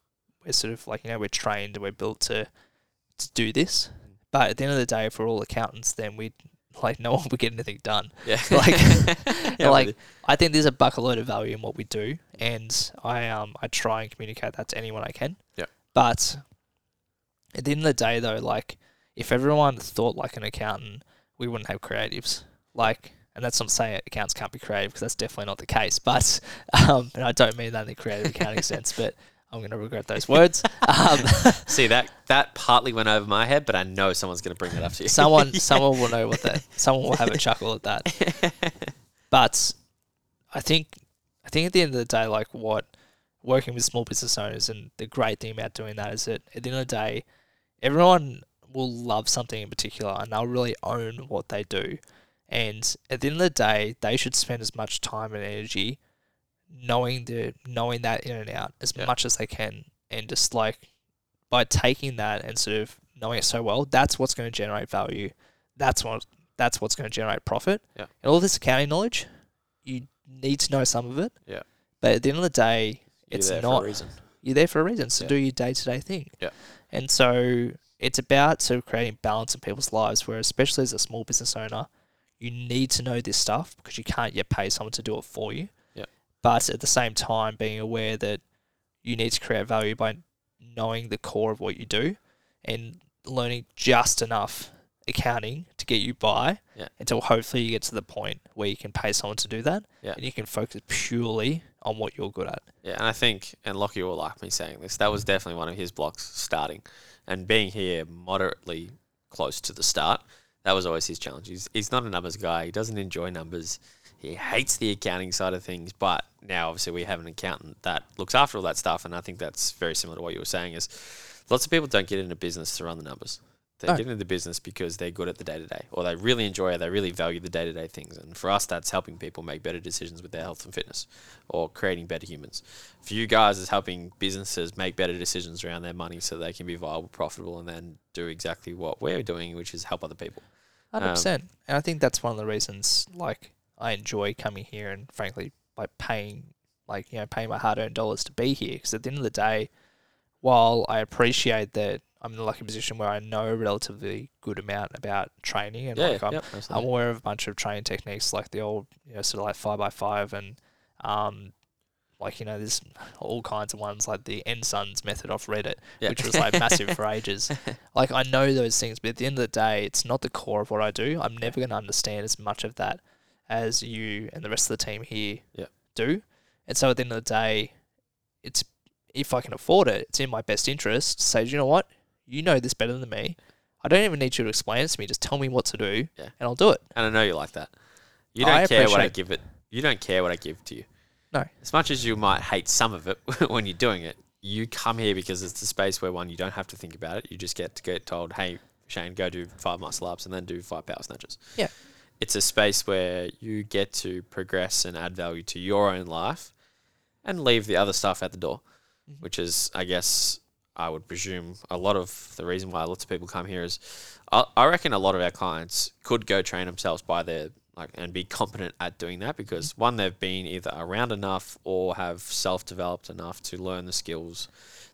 we're sort of like, you know, we're trained and we're built to, to do this. But at the end of the day, if we're all accountants, then we, like, no one would get anything done. yeah Like- Yeah, like, I think there's a bucket load of value in what we do, and I um I try and communicate that to anyone I can. Yep. But at the end of the day, though, like if everyone thought like an accountant, we wouldn't have creatives. Like, and that's not saying accounts can't be creative because that's definitely not the case. But um, and I don't mean that in the creative accounting sense, but I'm going to regret those words. Um, See that that partly went over my head, but I know someone's going to bring that up to you. someone Yeah. someone will know what that. Someone will have a chuckle at that. But I think I think at the end of the day, like what working with small business owners and the great thing about doing that is that at the end of the day, everyone will love something in particular and they'll really own what they do. And at the end of the day, they should spend as much time and energy knowing the knowing that in and out as Yeah. much as they can and just like by taking that and sort of knowing it so well, that's what's going to generate value. That's what that's what's going to generate profit. Yeah. And all this accounting knowledge, you need to know some of it. Yeah. But at the end of the day, You're it's there not for a reason. you're there for a reason. So Yeah. do your day to day thing. Yeah. And so it's about sort of creating balance in people's lives where especially as a small business owner, you need to know this stuff because you can't yet pay someone to do it for you. Yeah. But at the same time being aware that you need to create value by knowing the core of what you do and learning just enough accounting to get you by Yeah. until hopefully you get to the point where you can pay someone to do that Yeah. and you can focus purely on what you're good at. Yeah, and I think, and Lockie will like me saying this, that was definitely one of his blocks starting. And being here moderately close to the start, that was always his challenge. He's, he's not a numbers guy. He doesn't enjoy numbers. He hates the accounting side of things. But now, obviously, we have an accountant that looks after all that stuff. And I think that's very similar to what you were saying is lots of people don't get into business to run the numbers. They No. get into the business because they're good at the day to day, or they really enjoy it. They really value the day to day things. And for us, that's helping people make better decisions with their health and fitness, or creating better humans. For you guys, it's helping businesses make better decisions around their money so they can be viable, profitable, and then do exactly what we're doing, which is help other people. Hundred Um, percent, and I think that's one of the reasons. Like, I enjoy coming here, and frankly, by paying, like you know, paying my hard-earned dollars to be here. Because at the end of the day, while I appreciate that I'm in the lucky position where I know a relatively good amount about training, and Yeah, like I'm, yep, I'm aware of a bunch of training techniques, like the old, you know, sort of like five by five and um, like you know, there's all kinds of ones like the nSuns method off Reddit, Yeah. which was like massive for ages. Like I know those things, but at the end of the day, it's not the core of what I do. I'm never going to understand as much of that as you and the rest of the team here Yeah. do. And so at the end of the day, it's if I can afford it, it's in my best interest to say, you know what, you know this better than me. I don't even need you to explain it to me. Just tell me what to do, Yeah. and I'll do it. And I know you like that. You don't care what I give it. You don't care what I give to you. No. As much as you might hate some of it when you're doing it, you come here because it's the space where one you don't have to think about it. You just get to get told, "Hey, Shane, go do five muscle ups and then do five power snatches." Yeah. It's a space where you get to progress and add value to your own life, and leave the other stuff at the door, Mhm. which is, I guess, I would presume a lot of the reason why lots of people come here is, I, I reckon a lot of our clients could go train themselves by their like and be competent at doing that because one they've been either around enough or have self-developed enough to learn the skills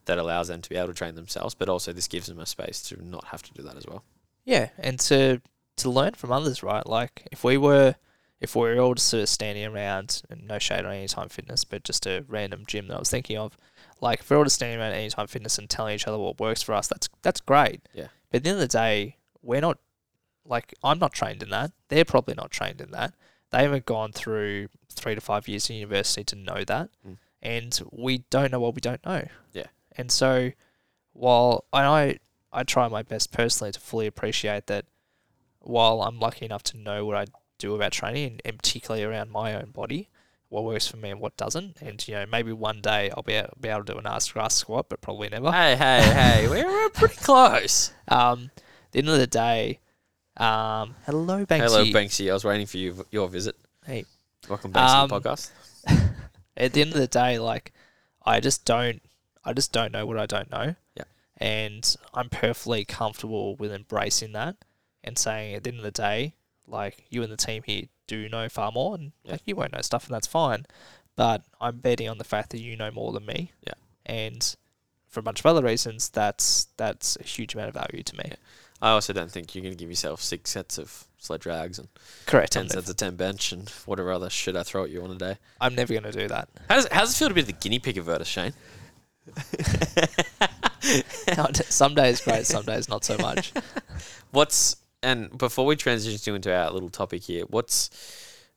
that allows them to be able to train themselves but also this gives them a space to not have to do that as well Yeah, and to to learn from others, right? Like if we were if we were all just sort of standing around and no shade on Anytime Fitness, but just a random gym that I was thinking of, like if we're all just standing around Anytime Fitness and telling each other what works for us, that's that's great. Yeah. But at the end of the day, we're not like I'm not trained in that. They're probably not trained in that. They haven't gone through three to five years in university to know that. Mm. And we don't know what we don't know. Yeah. And so while and I I try my best personally to fully appreciate that while I'm lucky enough to know what I do about training and, and particularly around my own body, what works for me and what doesn't. And you know, maybe one day I'll be able, be able to do an ass grass squat, but probably never. hey hey hey we're, we're pretty close Um, at the end of the day, um, hello Banksy. hello banksy i was waiting for you your visit Hey. welcome banksy to the Um, podcast at the end of the day, like I just don't, I just don't know what I don't know. Yeah. And I'm perfectly comfortable with embracing that and saying at the end of the day, like you and the team here do know far more, and Yeah. like you won't know stuff, and that's fine. But I'm betting on the fact that you know more than me. Yeah. And for a bunch of other reasons, that's that's a huge amount of value to me. Yeah. I also don't think you're going to give yourself six sets of sled drags and Correct. 10 I'm, sets of 10 bench and whatever other shit i throw at you on a day I'm never going to do that. How does, how does it feel to be the guinea pig of Virtus, Shane? some days great, some days not so much. What's and before we transition into our little topic here, what's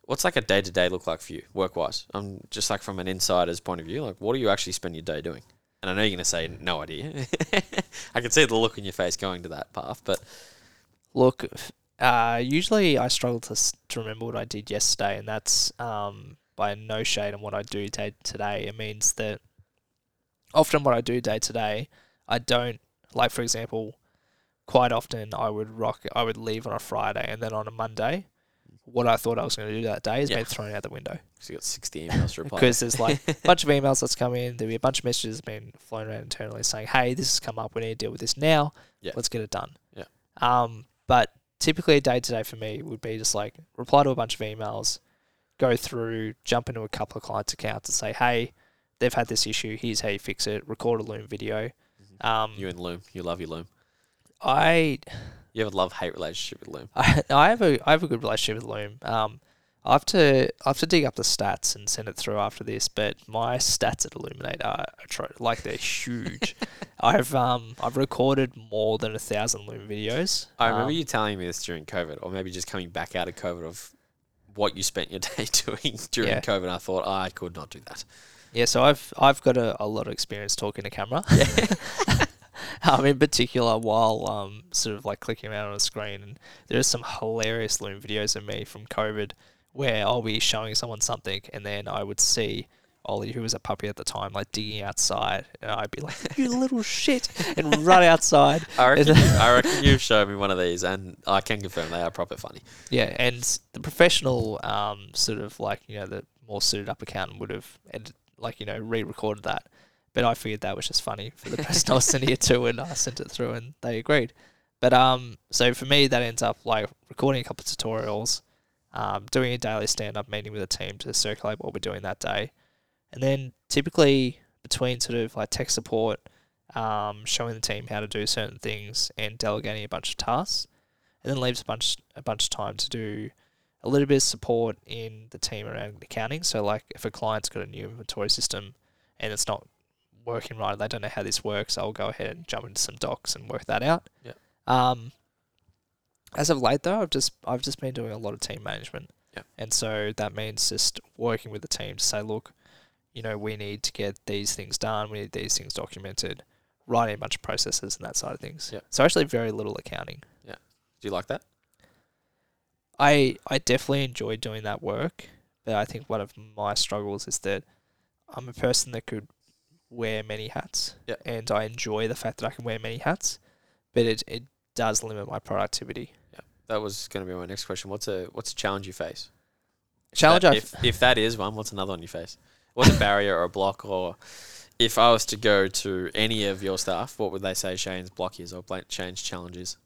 what's like a day to day look like for you, work wise? I'm um, just like from an insider's point of view, like what do you actually spend your day doing? And I know you're gonna say no idea. I can see the look in your face going to that path, but Look, uh, usually I struggle to to remember what I did yesterday, and that's um, by no shade on what I do day today. It means that often what I do day to day, I don't like. For example, quite often I would rock. I would leave on a Friday, and then on a Monday, what I thought I was going to do that day is Yeah. been thrown out the window Because you got 60 emails to reply. because there's like a bunch of emails that's come in. There'll be a bunch of messages been flown around internally saying, "Hey, this has come up. We need to deal with this now. Yeah. Let's get it done." Yeah. Um, but typically a day to day for me would be just like reply to a bunch of emails, go through, jump into a couple of clients' accounts and say, "Hey, they've had this issue. Here's how you fix it." Record a Loom video. Mhm. Um, you and Loom, you love your Loom. I, You have a love hate relationship with Loom. I I have a I have a good relationship with Loom. Um, I have to I have to dig up the stats and send it through after this, but my stats at Illuminate are atro- like they're huge. I've um I've recorded more than a thousand Loom videos. I remember Um, you telling me this during COVID, or maybe just coming back out of COVID of what you spent your day doing during Yeah. COVID. I thought I could not do that. Yeah, so I've I've got a, a lot of experience talking to camera. um, in particular, while um sort of like clicking around on a screen, and there's some hilarious Loom videos of me from COVID where I'll be showing someone something, and then I would see Ollie, who was a puppy at the time, like digging outside, and I'd be like, "You little shit," and run outside. I reckon, And- you, I reckon you've shown me one of these, and I can confirm they are proper funny. Yeah, and the professional, um, sort of like you know the more suited up accountant would have ed- like you know re-recorded that, but I figured that was just funny for the person I was sending it to, and I sent it through, and they agreed. But um, so for me, that ends up like recording a couple of tutorials, um, doing a daily stand-up meeting with a team to circulate what we're doing that day, and then typically between sort of like tech support, um, showing the team how to do certain things, and delegating a bunch of tasks and then leaves a bunch a bunch of time to do a little bit of support in the team around accounting. So like if a client's got a new inventory system and it's not working right, they don't know how this works, I'll go ahead and jump into some docs and work that out. Yeah. Um, as of late though, I've just I've just been doing a lot of team management. Yeah. And so that means just working with the team to say, look, you know, we need to get these things done, we need these things documented, writing a bunch of processes and that side of things. Yeah. So actually very little accounting. Yeah. Do you like that? I I definitely enjoy doing that work, but I think one of my struggles is that I'm a person that could wear many hats, Yeah. and I enjoy the fact that I can wear many hats, but it it does limit my productivity. That was going to be my next question. What's a what's a challenge you face? Challenge That- I if if that is one, what's another one you face? What's a barrier or a block? Or if I was to go to any of your staff, what would they say Shane's block is or change challenge is?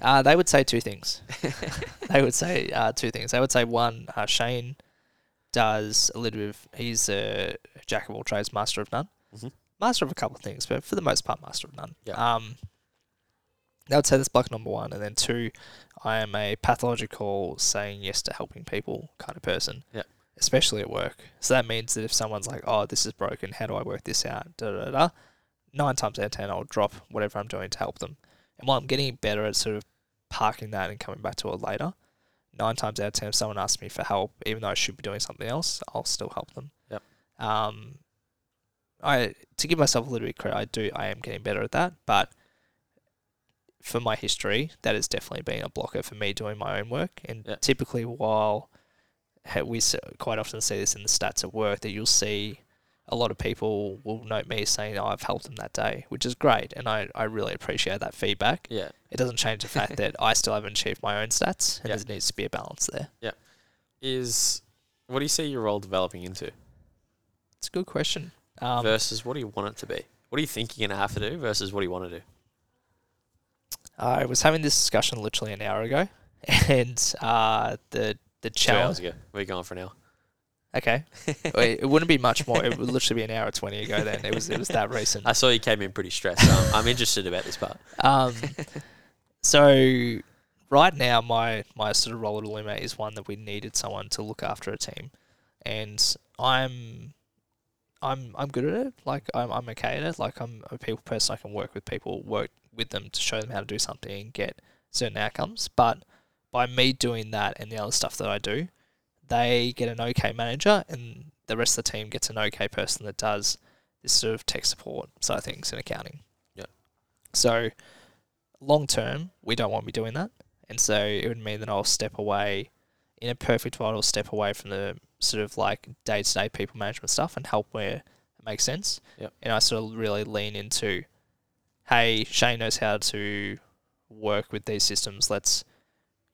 Uh, they would say two things. they would say uh, two things. They would say one, uh, Shane does a little bit of, he's a jack of all trades, master of none. Mhm. Master of a couple of things, but for the most part, master of none. Yeah. Um, they would say that's block number one. And then two, I am a pathological saying yes to helping people kind of person. Yeah. Especially at work. So that means that if someone's like, oh, this is broken, how do I work this out? Da, da, da, da. Nine times out of ten, I'll drop whatever I'm doing to help them. And while I'm getting better at sort of parking that and coming back to it later, nine times out of ten, if someone asks me for help, even though I should be doing something else, I'll still help them. Yep. Um, I to give myself a little bit of credit, I do I am getting better at that, but for my history, that has definitely been a blocker for me doing my own work. And Yeah. typically, while we quite often see this in the stats at work, that you'll see a lot of people will note me saying, oh, I've helped them that day, which is great. And I, I really appreciate that feedback. Yeah. It doesn't change the fact that I still haven't achieved my own stats, and Yeah. there needs to be a balance there. Yeah. Is what do you see your role developing into It's a good question. Um, versus what do you want it to be? What do you think you're going to have to do versus what do you want to do? I was having this discussion literally an hour ago, and uh, the the Two hours challenge. ago. We're going for an hour. Okay, it, wouldn't be much more. It would literally be an hour twenty ago. Then it was it was that recent. I saw you came in pretty stressed. So I'm, I'm interested about this part. Um, so right now, my my sort of role at Illuminate is one that we needed someone to look after a team, and I'm I'm I'm good at it. Like I'm I'm okay at it. Like I'm a people person. I can work with people, work with them to show them how to do something and get certain outcomes. But by me doing that and the other stuff that I do, they get an okay manager, and the rest of the team gets an okay person that does this sort of tech support side of things in accounting. Yeah. So long term, we don't want to be doing that. And so it would mean that I'll step away in a perfect world, I'll step away from the sort of like day to day people management stuff and help where it makes sense. Yep. And I sort of really lean into, hey, Shane knows how to work with these systems. Let's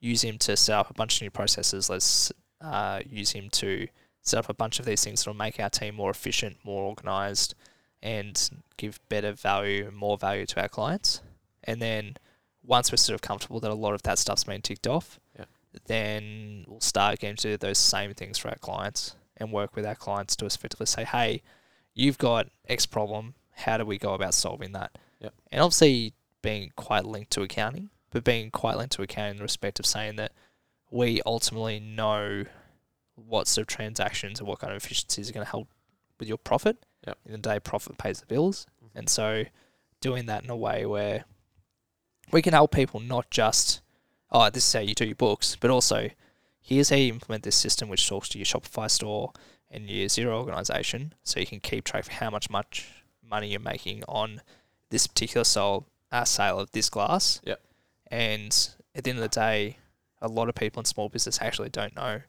use him to set up a bunch of new processes. Let's uh, use him to set up a bunch of these things that will make our team more efficient, more organized, and give better value, more value to our clients. And then once we're sort of comfortable that a lot of that stuff's been ticked off. Then we'll start getting to do those same things for our clients and work with our clients to effectively say, hey, you've got X problem. How do we go about solving that? Yep. And obviously being quite linked to accounting, but being quite linked to accounting in the respect of saying that we ultimately know what sort of transactions and what kind of efficiencies are going to help with your profit. Yep. In the day, profit pays the bills. Mhm. And so doing that in a way where we can help people not just, oh, this is how you do your books, but also here's how you implement this system which talks to your Shopify store and your Xero organization so you can keep track of how much much money you're making on this particular sale, uh, sale of this glass. Yep. And at the end of the day, a lot of people in small business actually don't know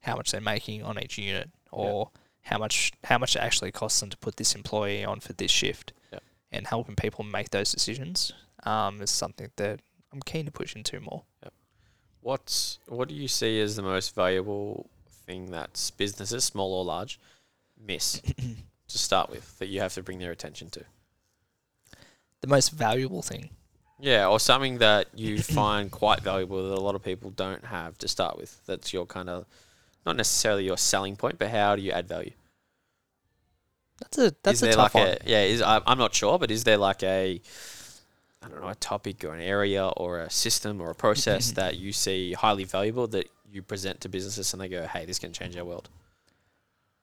how much they're making on each unit or how much how much it actually costs them to put this employee on for this shift. Yep. And helping people make those decisions um, is something that I'm keen to push into more. What's what do you see as the most valuable thing that businesses, small or large, miss to start with that you have to bring their attention to? The most valuable thing. Yeah, or something that you find quite valuable that a lot of people don't have to start with. That's your kind of not necessarily your selling point, but how do you add value? That's a that's is a tough like one. a yeah? Is I, I'm not sure, but is there like a I don't know, a topic or an area or a system or a process that you see highly valuable that you present to businesses and they go, hey, this can change our world?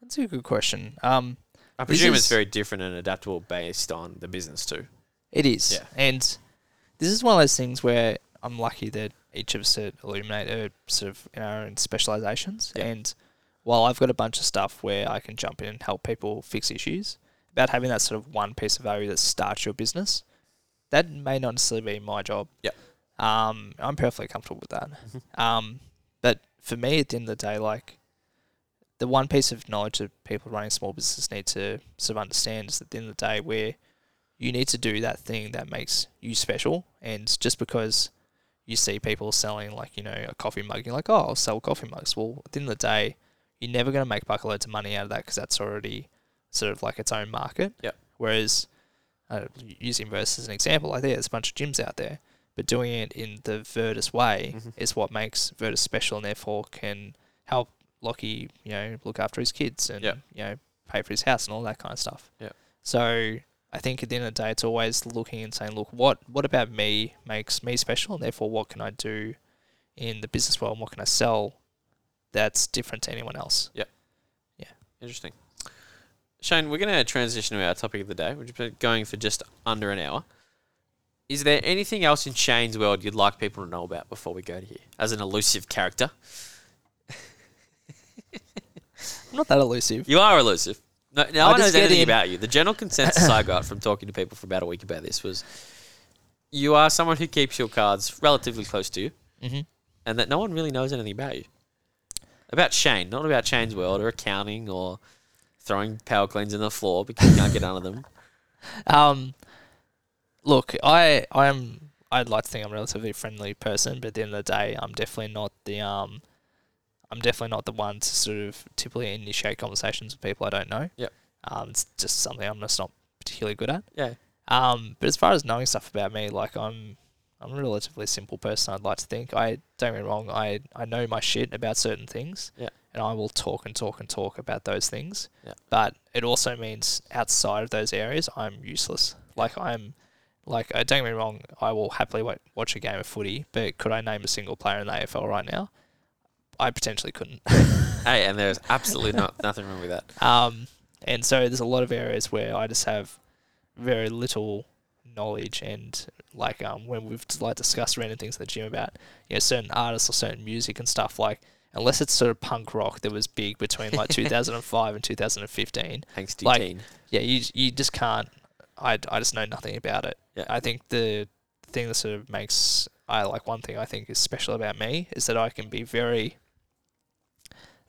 That's a good question. Um, I presume it's very different and adaptable based on the business too. It is. Yeah. And this is one of those things where I'm lucky that each of us at Illuminate are sort of in our own specializations. Yeah. And while I've got a bunch of stuff where I can jump in and help people fix issues, about having that sort of one piece of value that starts your business, that may not necessarily be my job. Yeah. Um, I'm perfectly comfortable with that. Mhm. Um, but for me, at the end of the day, like the one piece of knowledge that people running small business need to sort of understand is at the end of the day where you need to do that thing that makes you special. And just because you see people selling like, you know, a coffee mug, you're like, oh, I'll sell coffee mugs. Well, at the end of the day, you're never going to make bucket loads of money out of that because that's already sort of like its own market. Yep. Whereas, uh, using Virtus as an example, I think there's a bunch of gyms out there, but doing it in the Virtus way Mhm. is what makes Virtus special and therefore can help Lockie, you know, look after his kids and, Yep. you know, pay for his house and all that kind of stuff. Yep. So I think at the end of the day, it's always looking and saying, look, what what about me makes me special, and therefore, what can I do in the business world? And what can I sell that's different to anyone else? Yeah. Yeah. Interesting. Shane, we're going to transition to our topic of the day. We've been going for just under an hour. Is there anything else in Shane's world you'd like people to know about before we go to here? As an elusive character, I'm not that elusive. you are elusive. No, no I one knows anything in- about you. The general consensus I got from talking to people for about a week about this was you are someone who keeps your cards relatively close to you, hmm and that no one really knows anything about you. About Shane, not about Shane's world or accounting or throwing power cleans in the floor because you can't get under them. Um, look, I I'm I'd like to think I'm a relatively friendly person, but at the end of the day, I'm definitely not the um, I'm definitely not the one to sort of typically initiate conversations with people I don't know. Yep. Um, it's just something I'm just not particularly good at. Yeah. Um, but as far as knowing stuff about me, like I'm I'm a relatively simple person. I'd like to think. I don't get me wrong. I I know my shit about certain things. Yeah. And I will talk and talk and talk about those things. Yeah. But it also means outside of those areas, I'm useless. Like I'm, like uh, don't get me wrong. I will happily wa- watch a game of footy. But could I name a single player in the AFL right now? I potentially couldn't. Hey, and there's absolutely not nothing wrong with that. Um, and so there's a lot of areas where I just have very little knowledge and like um when we've like discussed random things at the gym about you know certain artists or certain music and stuff like unless it's sort of punk rock that was big between like 2005 and 2015 Thanks to Like- Teen. yeah you you just can't I, I just know nothing about it Yeah. I think the thing that sort of makes I like one thing I think is special about me is that I can be very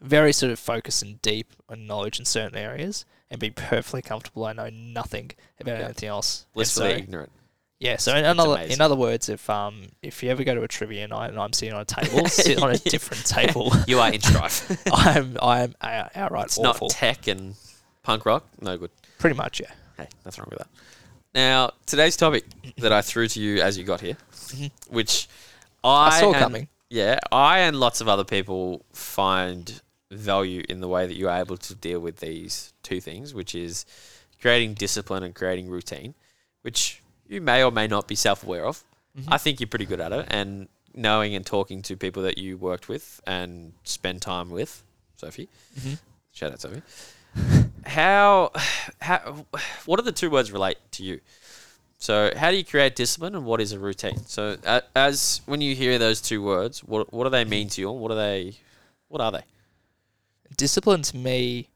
very sort of focused and deep on knowledge in certain areas and be perfectly comfortable I know nothing about Yeah. anything else. Blissfully so- ignorant. Yeah, so in other in other words, if um if you ever go to a trivia night and I'm sitting on a table, sit on a different table, You are in strife. I'm I'm outright it's awful. not tech and punk rock. No good. Pretty much, yeah. Hey, nothing wrong with that. Now, today's topic that I threw to you as you got here, Mhm. which I, I saw and- coming. Yeah, I and lots of other people find value in the way that you are able to deal with these two things, which is creating discipline and creating routine, which you may or may not be self aware of. Mhm. I think you're pretty good at it, and knowing and talking to people that you worked with and spend time with, Sophie. Mhm. Shout out, Sophie. how, how, what are the two words relate to you? So, how do you create discipline, and what is a routine? So, uh, as when you hear those two words, what what do they mean to you, and what are they? What are they? Discipline to me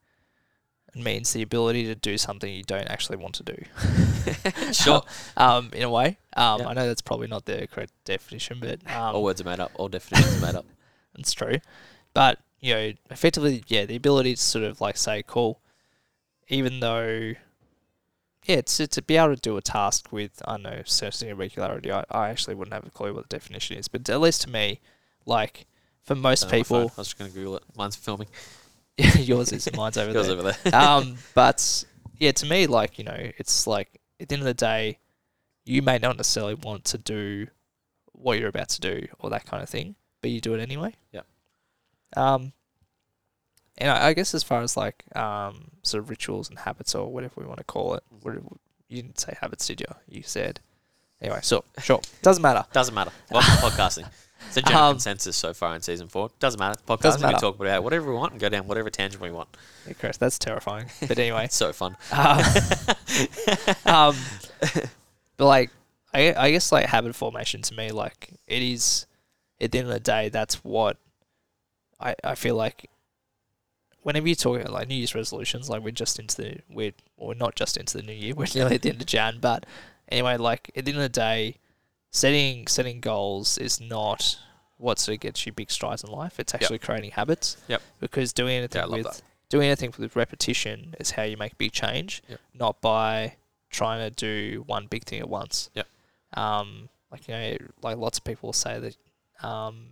means the ability to do something you don't actually want to do. Sure. um, in a way. Um, Yeah. I know that's probably not the correct definition, but um, all words are made up. All definitions are made up. It's true. But, you know, effectively, yeah, the ability to sort of like say, cool, even though, yeah, it's, it's to be able to do a task with, I don't know, certainty and regularity. I, I actually wouldn't have a clue what the definition is. But at least to me, like, for most Don't know my phone. people, I was just going to Google it. Mine's filming. yours is, mine's over Yours there. over there. um, but yeah, to me, like you know, it's like at the end of the day, you may not necessarily want to do what you're about to do or that kind of thing, but you do it anyway. Yeah. Um, and I, I guess as far as like um sort of rituals and habits or whatever we want to call it, what, you didn't say habits, did you? You said Anyway, so sure, doesn't matter. Doesn't matter. Welcome to podcasting. It's a general Um, consensus so far in season four. Doesn't matter. Podcasting, Doesn't we talk about whatever we want and go down whatever tangent we want. Yeah, Chris, that's terrifying. But anyway, It's so fun. um, um, but like, I, I guess like habit formation to me, like it is. At the end of the day, that's what I I feel like. Whenever you talk about like New Year's resolutions, like we're just into the we're well, we're not just into the new year. We're nearly at the end of Jan, but anyway, like at the end of the day, setting setting goals is not what sort of gets you big strides in life. It's actually creating habits. Yep. Because doing anything Yeah, with that. doing anything with repetition is how you make big change, Yep. not by trying to do one big thing at once. Yep. Um, like you know, like lots of people say that, um,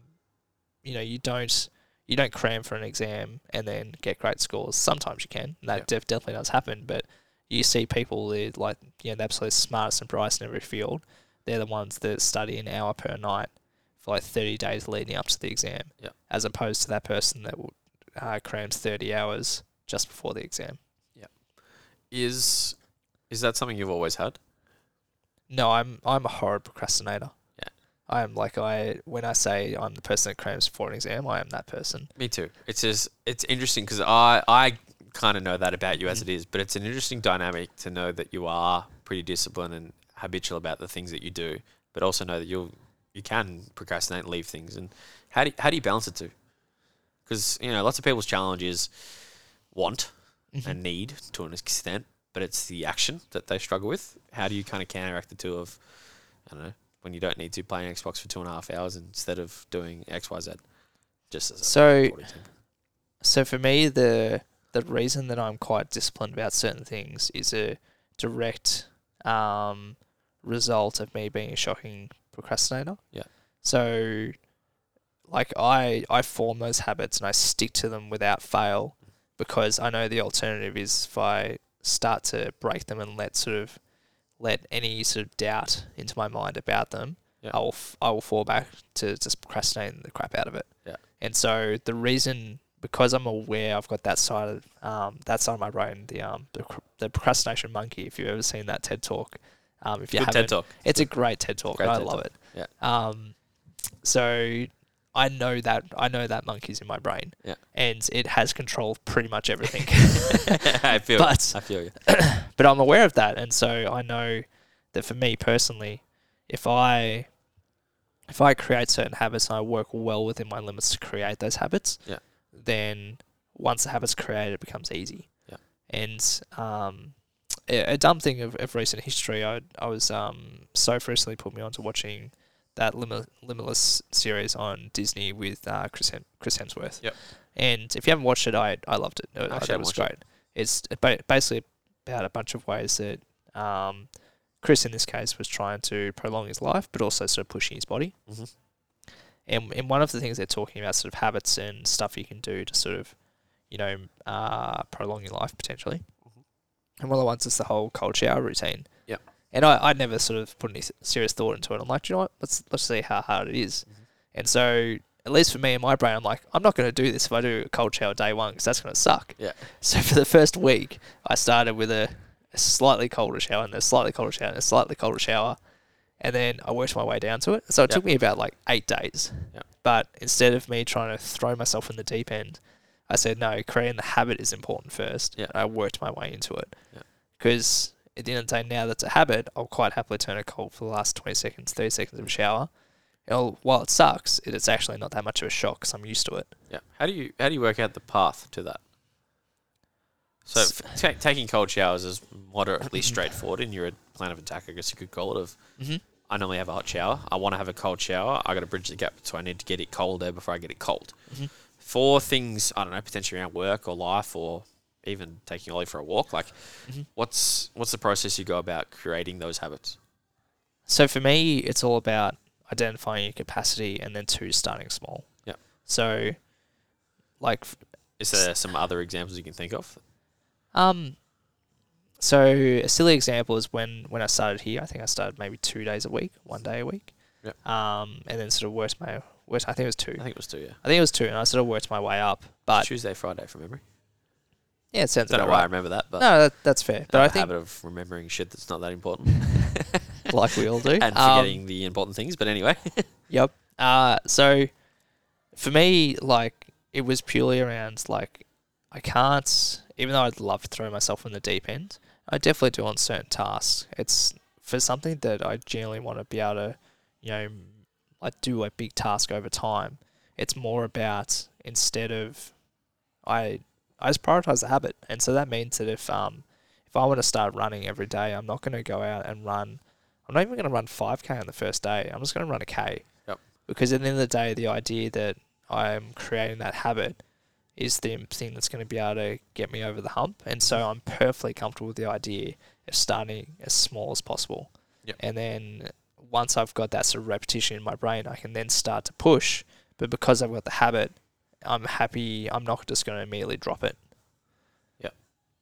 you know, you don't you don't cram for an exam and then get great scores. Sometimes you can. and That Yep. def- definitely does happen, but you see people that like you know the absolute smartest and brightest in every field. They're the ones that study an hour per night for like thirty days leading up to the exam, Yep. as opposed to that person that uh, crams thirty hours just before the exam. Yeah. Is is that something you've always had? No, I'm I'm a horrid procrastinator. Yeah. I am like I when I say I'm the person that crams for an exam, I am that person. Me too. It's just it's interesting because I I kind of know that about you as it is, but it's an interesting dynamic to know that you are pretty disciplined and habitual about the things that you do, but also know that you'll you can procrastinate and leave things. And how do you, how do you balance it too? Because you know lots of people's challenge is want and need to an extent, but it's the action that they struggle with. How do you kind of counteract the two of I don't know when you don't need to play an Xbox for two and a half hours instead of doing X Y Z? Just as So so for me the the reason that I'm quite disciplined about certain things is a direct um, result of me being a shocking procrastinator. Yeah. So like I I form those habits and I stick to them without fail because I know the alternative is if I start to break them and let sort of let any sort of doubt into my mind about them, Yeah. I will f- I will fall back to just procrastinating the crap out of it. Yeah. And so the reason because I'm aware I've got that side of um, that side of my brain, the um the, the procrastination monkey. If you've ever seen that TED talk, um, if you Good TED talk. it's a great TED talk. Great I TED love talk. it. Yeah. Um, so I know that I know that monkey's in my brain. Yeah. And it has control of pretty much everything. I feel But-. I feel you. but I'm aware of that, and so I know that for me personally, if I if I create certain habits and I work well within my limits to create those habits, Yeah. then once the habit's created, it becomes easy. Yeah. And um, a, dumb thing of, of recent history, I I was um Soph recently put me on to watching that Limit, Limitless series on Disney with uh, Chris Hem- Chris Hemsworth. Yep. And if you haven't watched it, I I loved it. I, Actually, I thought it was watched it. It's basically about a bunch of ways that um, Chris, in this case, was trying to prolong his life, but also sort of pushing his body. Mhm. And, and one of the things they're talking about, sort of habits and stuff you can do to sort of, you know, uh, prolong your life potentially. And one of the ones is the whole cold shower routine. Yep. And I, I never sort of put any serious thought into it. I'm like, "Do you know what? Let's let's see how hard it is." Mhm. And so, at least for me in my brain, I'm like, I'm not going to do this if I do a cold shower day one because that's going to suck. Yeah. So for the first week, I started with a, a slightly colder shower and a slightly colder shower and a slightly colder shower, and then I worked my way down to it. So it Yep. took me about like eight days. Yep. But instead of me trying to throw myself in the deep end, I said no. Creating the habit is important first. Yeah. I worked my way into it. Yeah. Because at the end of the day, now that's a habit, I'll quite happily turn a cold for the last twenty seconds, thirty seconds of a shower. I'll- while it sucks, it, it's actually not that much of a shock because I'm used to it. Yeah. How do you how do you work out the path to that? So ta- taking cold showers is moderately straightforward in your plan of attack. I guess you could call it. Of Mm-hmm. I normally have a hot shower. I want to have a cold shower. I got to bridge the gap, so I need to get it colder before I get it cold. Mhm. For things I don't know, potentially around work or life, or even taking Ollie for a walk. Like, Mhm. what's what's the process you go about creating those habits? So for me, it's all about identifying your capacity and then two, starting small. Yep. So, like, Is there some other examples you can think of? um, so a silly example is when when I started here. I think I started maybe two days a week, one day a week. Yep. Um, and then sort of worked my worked. I think it was two. I think it was two. Yeah, I think it was two, and I sort of worked my way up. But Tuesday, Friday from memory. yeah, it sounds Don't know why I remember that, but No, that, that's fair. I But I have a think habit of remembering shit that's not that important. like we all do. and Um, forgetting the important things. But anyway, Yep. Uh, so for me, like it was purely around like I can't, even though I'd love to throw myself in the deep end, I definitely do on certain tasks. It's for something that I genuinely want to be able to, you know, like do a big task over time. It's more about instead of I I just prioritize the habit, and so that means that if um if I want to start running every day, I'm not going to go out and run. I'm not even going to run 5k on the first day. I'm just going to run a k. Yep. Because at the end of the day, the idea that I'm creating that habit is the thing that's going to be able to get me over the hump, and so I'm perfectly comfortable with the idea of starting as small as possible. Yep. And then once I've got that sort of repetition in my brain, I can then start to push. But because I've got the habit, I'm happy. I'm not just going to immediately drop it. yeah,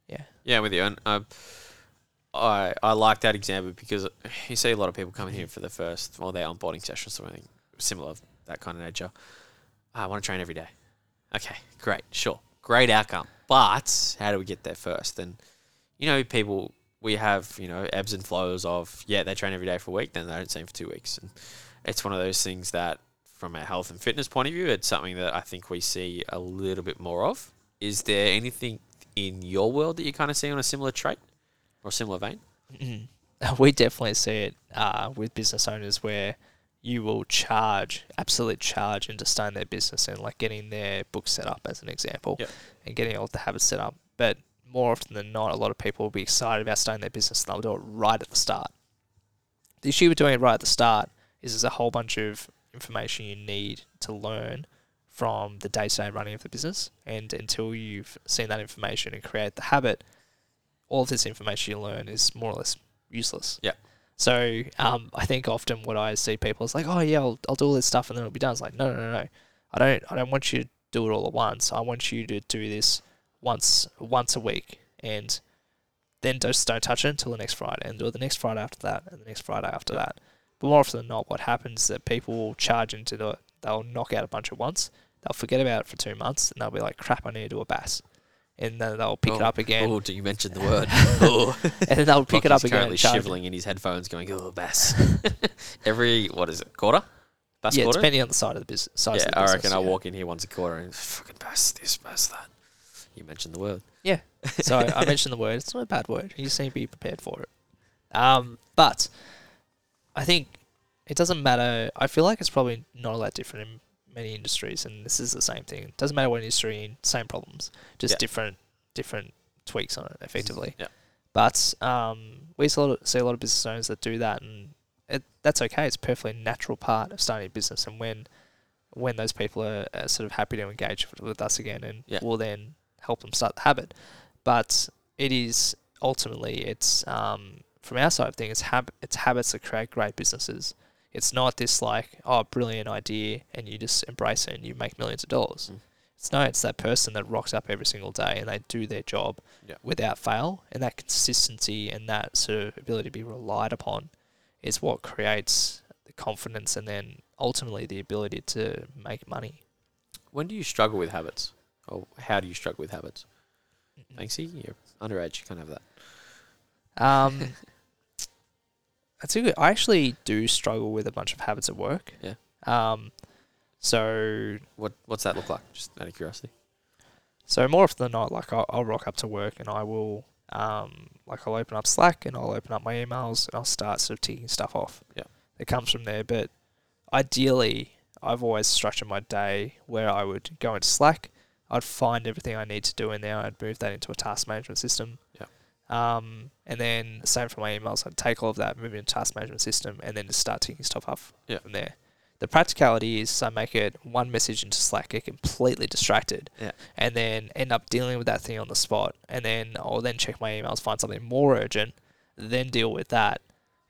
Yeah. Yeah, with you. And um, I I like that example because you see a lot of people coming here for the first, well, their onboarding sessions or something similar of that kind of nature. I want to train every day. Okay, great, sure, great outcome. But how do we get there first? And you know, people we have you know ebbs and flows of yeah, they train every day for a week, then they don't 'em for two weeks, and it's one of those things that from a health and fitness point of view, it's something that I think we see a little bit more of. Is there anything in your world that you kind of see on a similar trait or similar vein? we definitely see it uh, with business owners where you will charge, absolute charge into starting their business and like getting their book set up as an example Yep. and getting all the habits set up. But more often than not, a lot of people will be excited about starting their business and they'll do it right at the start. The issue with doing it right at the start is there's a whole bunch of information you need to learn from the day to day running of the business. And until you've seen that information and create the habit, all of this information you learn is more or less useless. Yeah. So um, I think often what I see people is like, oh yeah, I'll, I'll do all this stuff and then it'll be done. It's like, no, no, no, no. I don't, I don't want you to do it all at once. I want you to do this once, once a week, and then just don't touch it until the next Friday, and do it the next Friday after that, and the next Friday after that. But more often than not, what happens is that people will charge into the, they'll knock out a bunch at once. They'll forget about it for two months, and they'll be like, crap, I need to do a BAS. And then they'll pick it Oh, up again, Oh, do you mention the word? oh. and then they'll pick it up again. currently it. shivering in his headphones, going, "Oh, BAS." Every what is it? Quarter? BAS yeah, quarter. depending on the side of the business. Size yeah, of the I business, reckon I yeah. walk in here once a quarter and fucking BAS this, BAS that. You mentioned the word. Yeah. So I mentioned the word. It's not a bad word. You just need to be prepared for it. Um, but I think it doesn't matter. I feel like it's probably not all that different in many industries, and this is the same thing. It doesn't matter what industry, same problems, just Yeah. different different tweaks on it, effectively. Yeah. But um, we see a, lot of, see a lot of business owners that do that, and it, that's okay. It's a perfectly natural part of starting a business, and when when those people are, are sort of happy to engage with, us again, and Yeah. we'll then help them start the habit. But it is ultimately it's um, from our side of things, it's, hab- it's habits that create great businesses. It's not this like oh brilliant idea and you just embrace it and you make millions of dollars. Mm. It's no, it's that person that rocks up every single day and they do their job Yeah. without fail, and that consistency and that sort of ability to be relied upon is what creates the confidence and then ultimately the ability to make money. When do you struggle with habits? Or how do you struggle with habits? Thanksy, you're underage. You can't have that. Um, that's a good. I actually do struggle with a bunch of habits at work. Yeah. Um, so What What's that look like? Just out of curiosity. so more often than not, like I'll, I'll rock up to work and I will, um, like I'll open up Slack and I'll open up my emails and I'll start sort of ticking stuff off. Yeah. It comes from there, but ideally, I've always structured my day where I would go into Slack. I'd find everything I need to do in there. I'd move that into a task management system. Yeah. Um, and then same for my emails. I'd take all of that, move it into task management system, and then just start ticking stuff off Yeah. from there. The practicality is I make it one message into Slack, get completely distracted, Yeah. and then end up dealing with that thing on the spot. And then I'll then check my emails, find something more urgent, then deal with that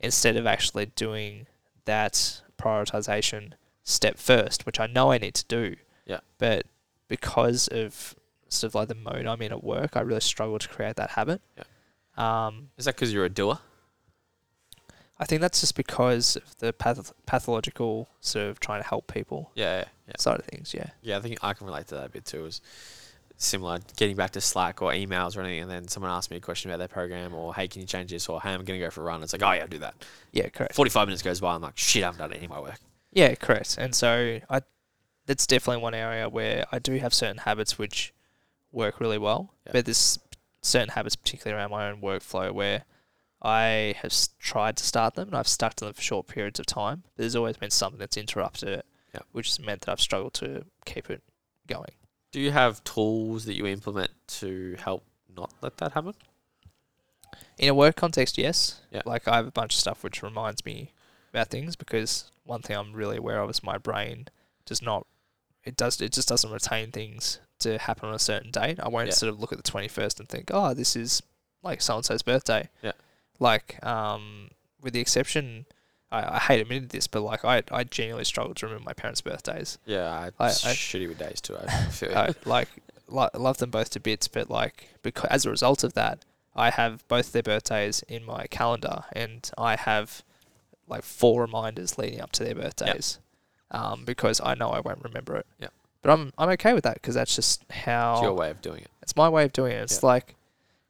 instead of actually doing that prioritization step first, which I know I need to do. Yeah. But because of sort of like the mode I'm in at work, I really struggle to create that habit. Yeah. Um, Is that because you're a doer? I think that's just because of the path- pathological sort of trying to help people Yeah, yeah, yeah. side of things. Yeah. Yeah, I think I can relate to that a bit too. Is similar, getting back to Slack or emails or anything, and then someone asks me a question about their program, or hey, can you change this, or hey, I'm going to go for a run. It's like, oh yeah, I'll do that. Yeah, correct. 45 minutes goes by, I'm like, shit, I haven't done any of my work. Yeah, correct. And so I, that's definitely one area where I do have certain habits which work really well. Yeah. But there's certain habits, particularly around my own workflow, where I have tried to start them and I've stuck to them for short periods of time. There's always been something that's interrupted it, Yeah. which has meant that I've struggled to keep it going. Do you have tools that you implement to help not let that happen? In a work context, yes. Yeah. Like I have a bunch of stuff which reminds me about things because one thing I'm really aware of is my brain does not it does it just doesn't retain things to happen on a certain date. I won't Yeah. sort of look at the twenty first and think, Oh, this is like so and so's birthday. Yeah. Like, um with the exception I, I hate admitting this, but like I I genuinely struggle to remember my parents' birthdays. Yeah, I, I- I- shitty with days too. I feel I, like lo- love them both to bits, but like because as a result of that, I have both their birthdays in my calendar, and I have like four reminders leading up to their birthdays, um, because I know I won't remember it. Yep. But I'm I'm okay with that because that's just how it's your way of doing it. it's my way of doing it. It's Yep. like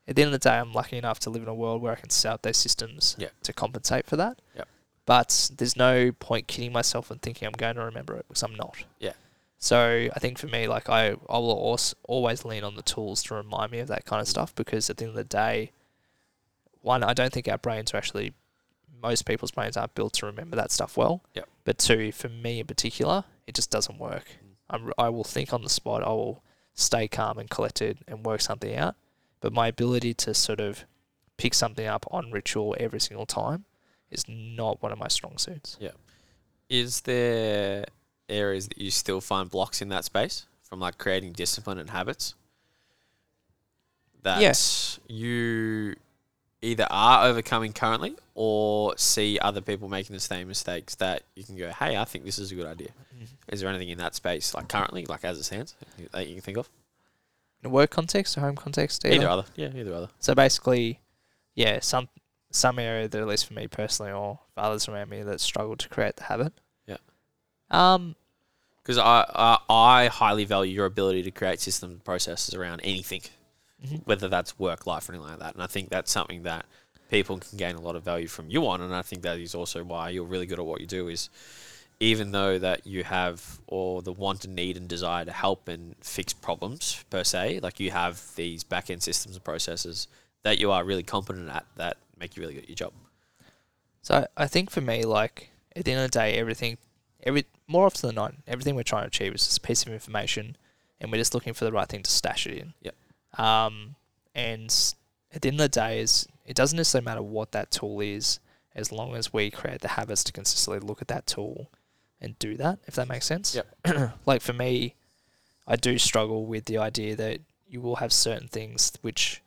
at the end of the day, I'm lucky enough to live in a world where I can set up those systems Yep. to compensate for that. Yep. But there's no point kidding myself and thinking I'm going to remember it because I'm not. Yeah. So I think for me, like I, I will always, always lean on the tools to remind me of that kind of Mm. stuff because at the end of the day, one, I don't think our brains are actually, most people's brains aren't built to remember that stuff well. Yep. But two, for me in particular, it just doesn't work. Mm. I'm, I will think on the spot. I will stay calm and collected and work something out. But my ability to sort of pick something up on ritual every single time is not one of my strong suits. Yeah. Is there areas that you still find blocks in that space from like creating discipline and habits that Yes. you either are overcoming currently or see other people making the same mistakes that you can go, hey, I think this is a good idea. Is there anything in that space, like currently, like as it stands, that you can think of? In a work context or home context, Either, either. other. Yeah, either other. So basically, yeah, some some area that at least for me personally or for others around me that struggle to create the habit. Yeah. Um. Because I, I I highly value your ability to create systems and processes around anything, mhm. whether that's work, life, or anything like that. And I think that's something that people can gain a lot of value from you on. And I think that is also why you're really good at what you do. Is even though that you have or the want and need and desire to help and fix problems per se, like you have these back end systems and processes that you are really competent at that make you really good at your job. So I think for me, like at the end of the day, everything, every more often than not, everything we're trying to achieve is just a piece of information, and we're just looking for the right thing to stash it in. Yep. Um, and at the end of the day, is it doesn't necessarily matter what that tool is, as long as we create the habits to consistently look at that tool and do that. If that makes sense. Yep. like for me, I do struggle with the idea that you will have certain things which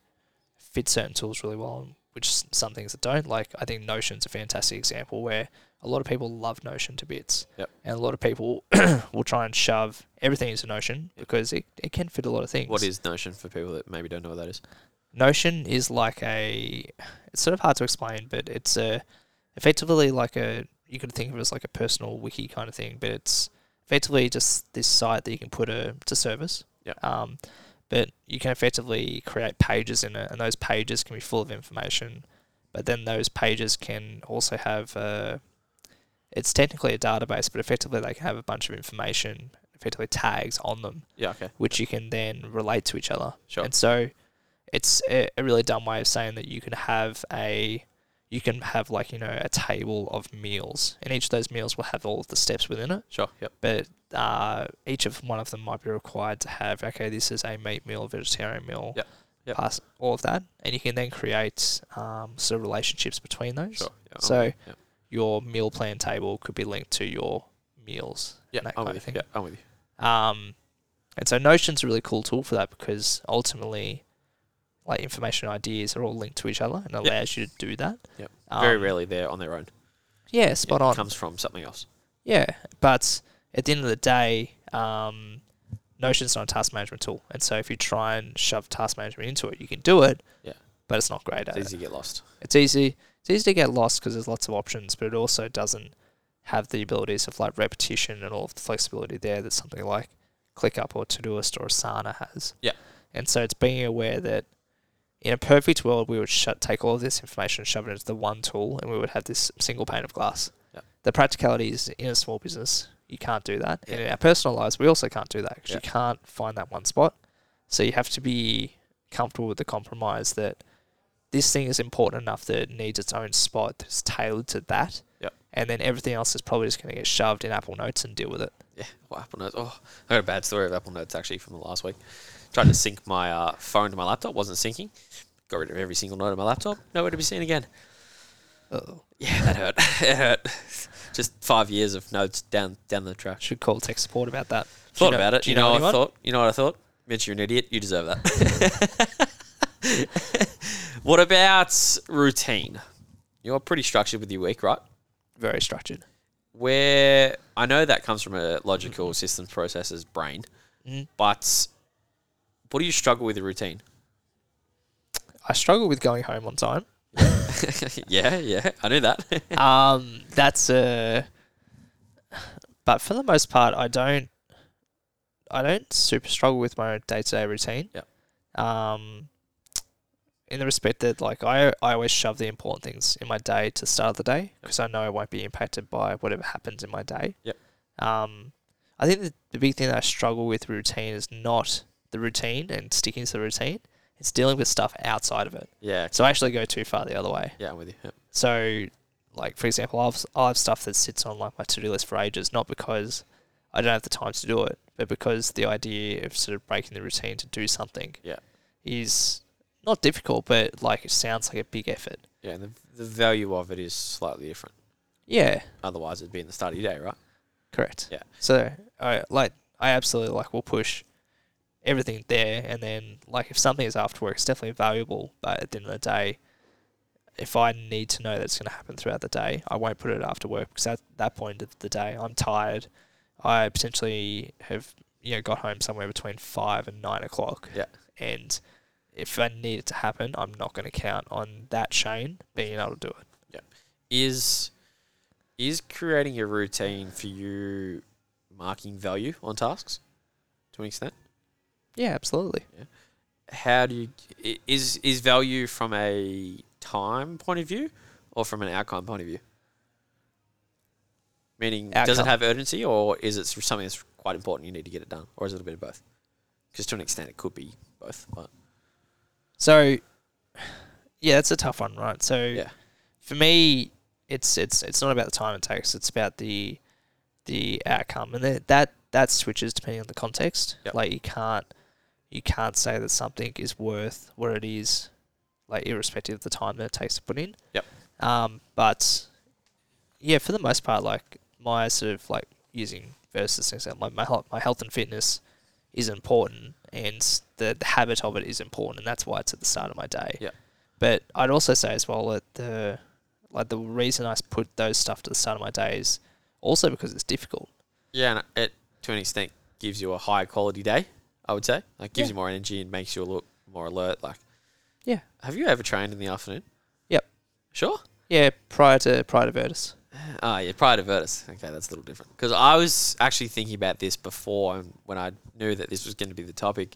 fit certain tools really well, and which some things that don't. Like I think Notion's a fantastic example where a lot of people love Notion to bits, Yep. and a lot of people will try and shove everything into Notion because it, it can fit a lot of things. What is Notion for people that maybe don't know what that is? Notion is like a it's sort of hard to explain, but it's a effectively like a you could think of it as like a personal wiki kind of thing, but it's effectively just this site that you can put a to service. Yeah. Um, but you can effectively create pages in it, and those pages can be full of information. But then those pages can also have uh it's technically a database, but effectively they can have a bunch of information, effectively tags on them Yeah, okay. which you can then relate to each other. Sure. And so it's a, a really dumb way of saying that you can have a you can have like, you know, a table of meals and each of those meals will have all of the steps within it. Sure. Yep. But uh, each of one of them might be required to have okay, this is a meat meal, vegetarian meal, Yep. Yep. plus all of that, and you can then create um, sort of relationships between those. Sure. Yeah, So- you. Your meal plan table could be linked to your meals. yeah, that I'm kind with you. Yeah, I'm with you. Um, and so Notion's a really cool tool for that because ultimately, like information and ideas are all linked to each other and Yep. allows you to do that. Yep. Um, Very rarely they're on their own. Yeah, spot Yeah, on. It comes from something else. Yeah, but at the end of the day, um, Notion's not a task management tool, and so if you try and shove task management into it, you can do it. Yeah. But it's not great It's at it. easy to get lost. It's easy. It's easy to get lost because there's lots of options, but it also doesn't have the abilities of like repetition and all of the flexibility there that something like ClickUp or Todoist or Asana has. Yeah. And so it's being aware that in a perfect world, we would shut, take all of this information and shove it into the one tool, and we would have this single pane of glass. Yep. The practicality is in a small business, you can't do that. In our personal lives, we also can't do that because Yeah. you can't find that one spot. So you have to be comfortable with the compromise that this thing is important enough that it needs its own spot that's tailored to that. Yep. And then everything else is probably just going to get shoved in Apple Notes and deal with it. Yeah, well, Apple Notes. Oh, I got a bad story of Apple Notes actually from the last week. Tried to sync my uh, phone to my laptop, wasn't syncing. Got rid of every single note on my laptop. Nowhere to be seen again. Oh. Yeah, that hurt. it hurt. Just five years of notes down down the track. Should call tech support about that. You Thought know- about it. You know, what I thought. You know what I thought. Mitch, you're an idiot. You deserve that. what about routine? You're pretty structured with your week, right? Very structured. Where I know that comes from a logical systems processes brain, Mhm. but what do you struggle with routine? I struggle with going home on time. yeah, yeah, I knew that. um, that's a. But for the most part, I don't. I don't super struggle with my day to day routine. Yep. Um, in the respect that, like, I I always shove the important things in my day to start of the day because I know I won't be impacted by whatever happens in my day. Yep. Um, I think the, the big thing that I struggle with routine is not the routine and sticking to the routine. It's dealing with stuff outside of it. yeah, So I actually go too far the other way. yeah, I'm with you. Yep. So, like for example, have, I'll have stuff that sits on like my to do list for ages, not because I don't have the time to do it, but because the idea of sort of breaking the routine to do something, Yeah. is not difficult, but like it sounds like a big effort. Yeah, and the, the value of it is slightly different. Yeah, Otherwise, it'd be in the start of your day, right? correct. Yeah. So I like I absolutely like will push everything there, and then like if something is after work, it's definitely valuable. But at the end of the day, if I need to know that's going to happen throughout the day, I won't put it after work because at that point of the day, I'm tired. I potentially have you know got home somewhere between five and nine o'clock. Yeah. And if I need it to happen, I'm not going to count on that Shane being able to do it. Is is is creating a routine for you marking value on tasks to an extent? Yeah, absolutely. Yeah. How do you is is value from a time point of view or from an outcome point of view? Meaning, does it have urgency, or is it something that's quite important? You need to get it done, or is it a bit of both? Because to an extent, it could be both. But So, yeah, that's a tough one, right? So, Yeah. for me, it's it's it's not about the time it takes; it's about the the outcome, and that that that switches depending on the context. Yep. Like you can't you can't say that something is worth what it is, like irrespective of the time that it takes to put in. Yep. Um, but yeah, for the most part, like my sort of like using Virtus things like my my health, my health and fitness is important, and the, the habit of it is important, and that's why it's at the start of my day. Yeah. But I'd also say as well that the like the reason I put those stuff to the start of my day is also because it's difficult. yeah, and it to an extent gives you a higher quality day. I would say, like, gives Yeah. you more energy and makes you look more alert. Like, Yeah. have you ever trained in the afternoon? Yep. Sure. Yeah, prior to prior to Virtus. Ah, yeah, prior to Virtus. Okay, that's a little different. Because I was actually thinking about this before, when I knew that this was going to be the topic,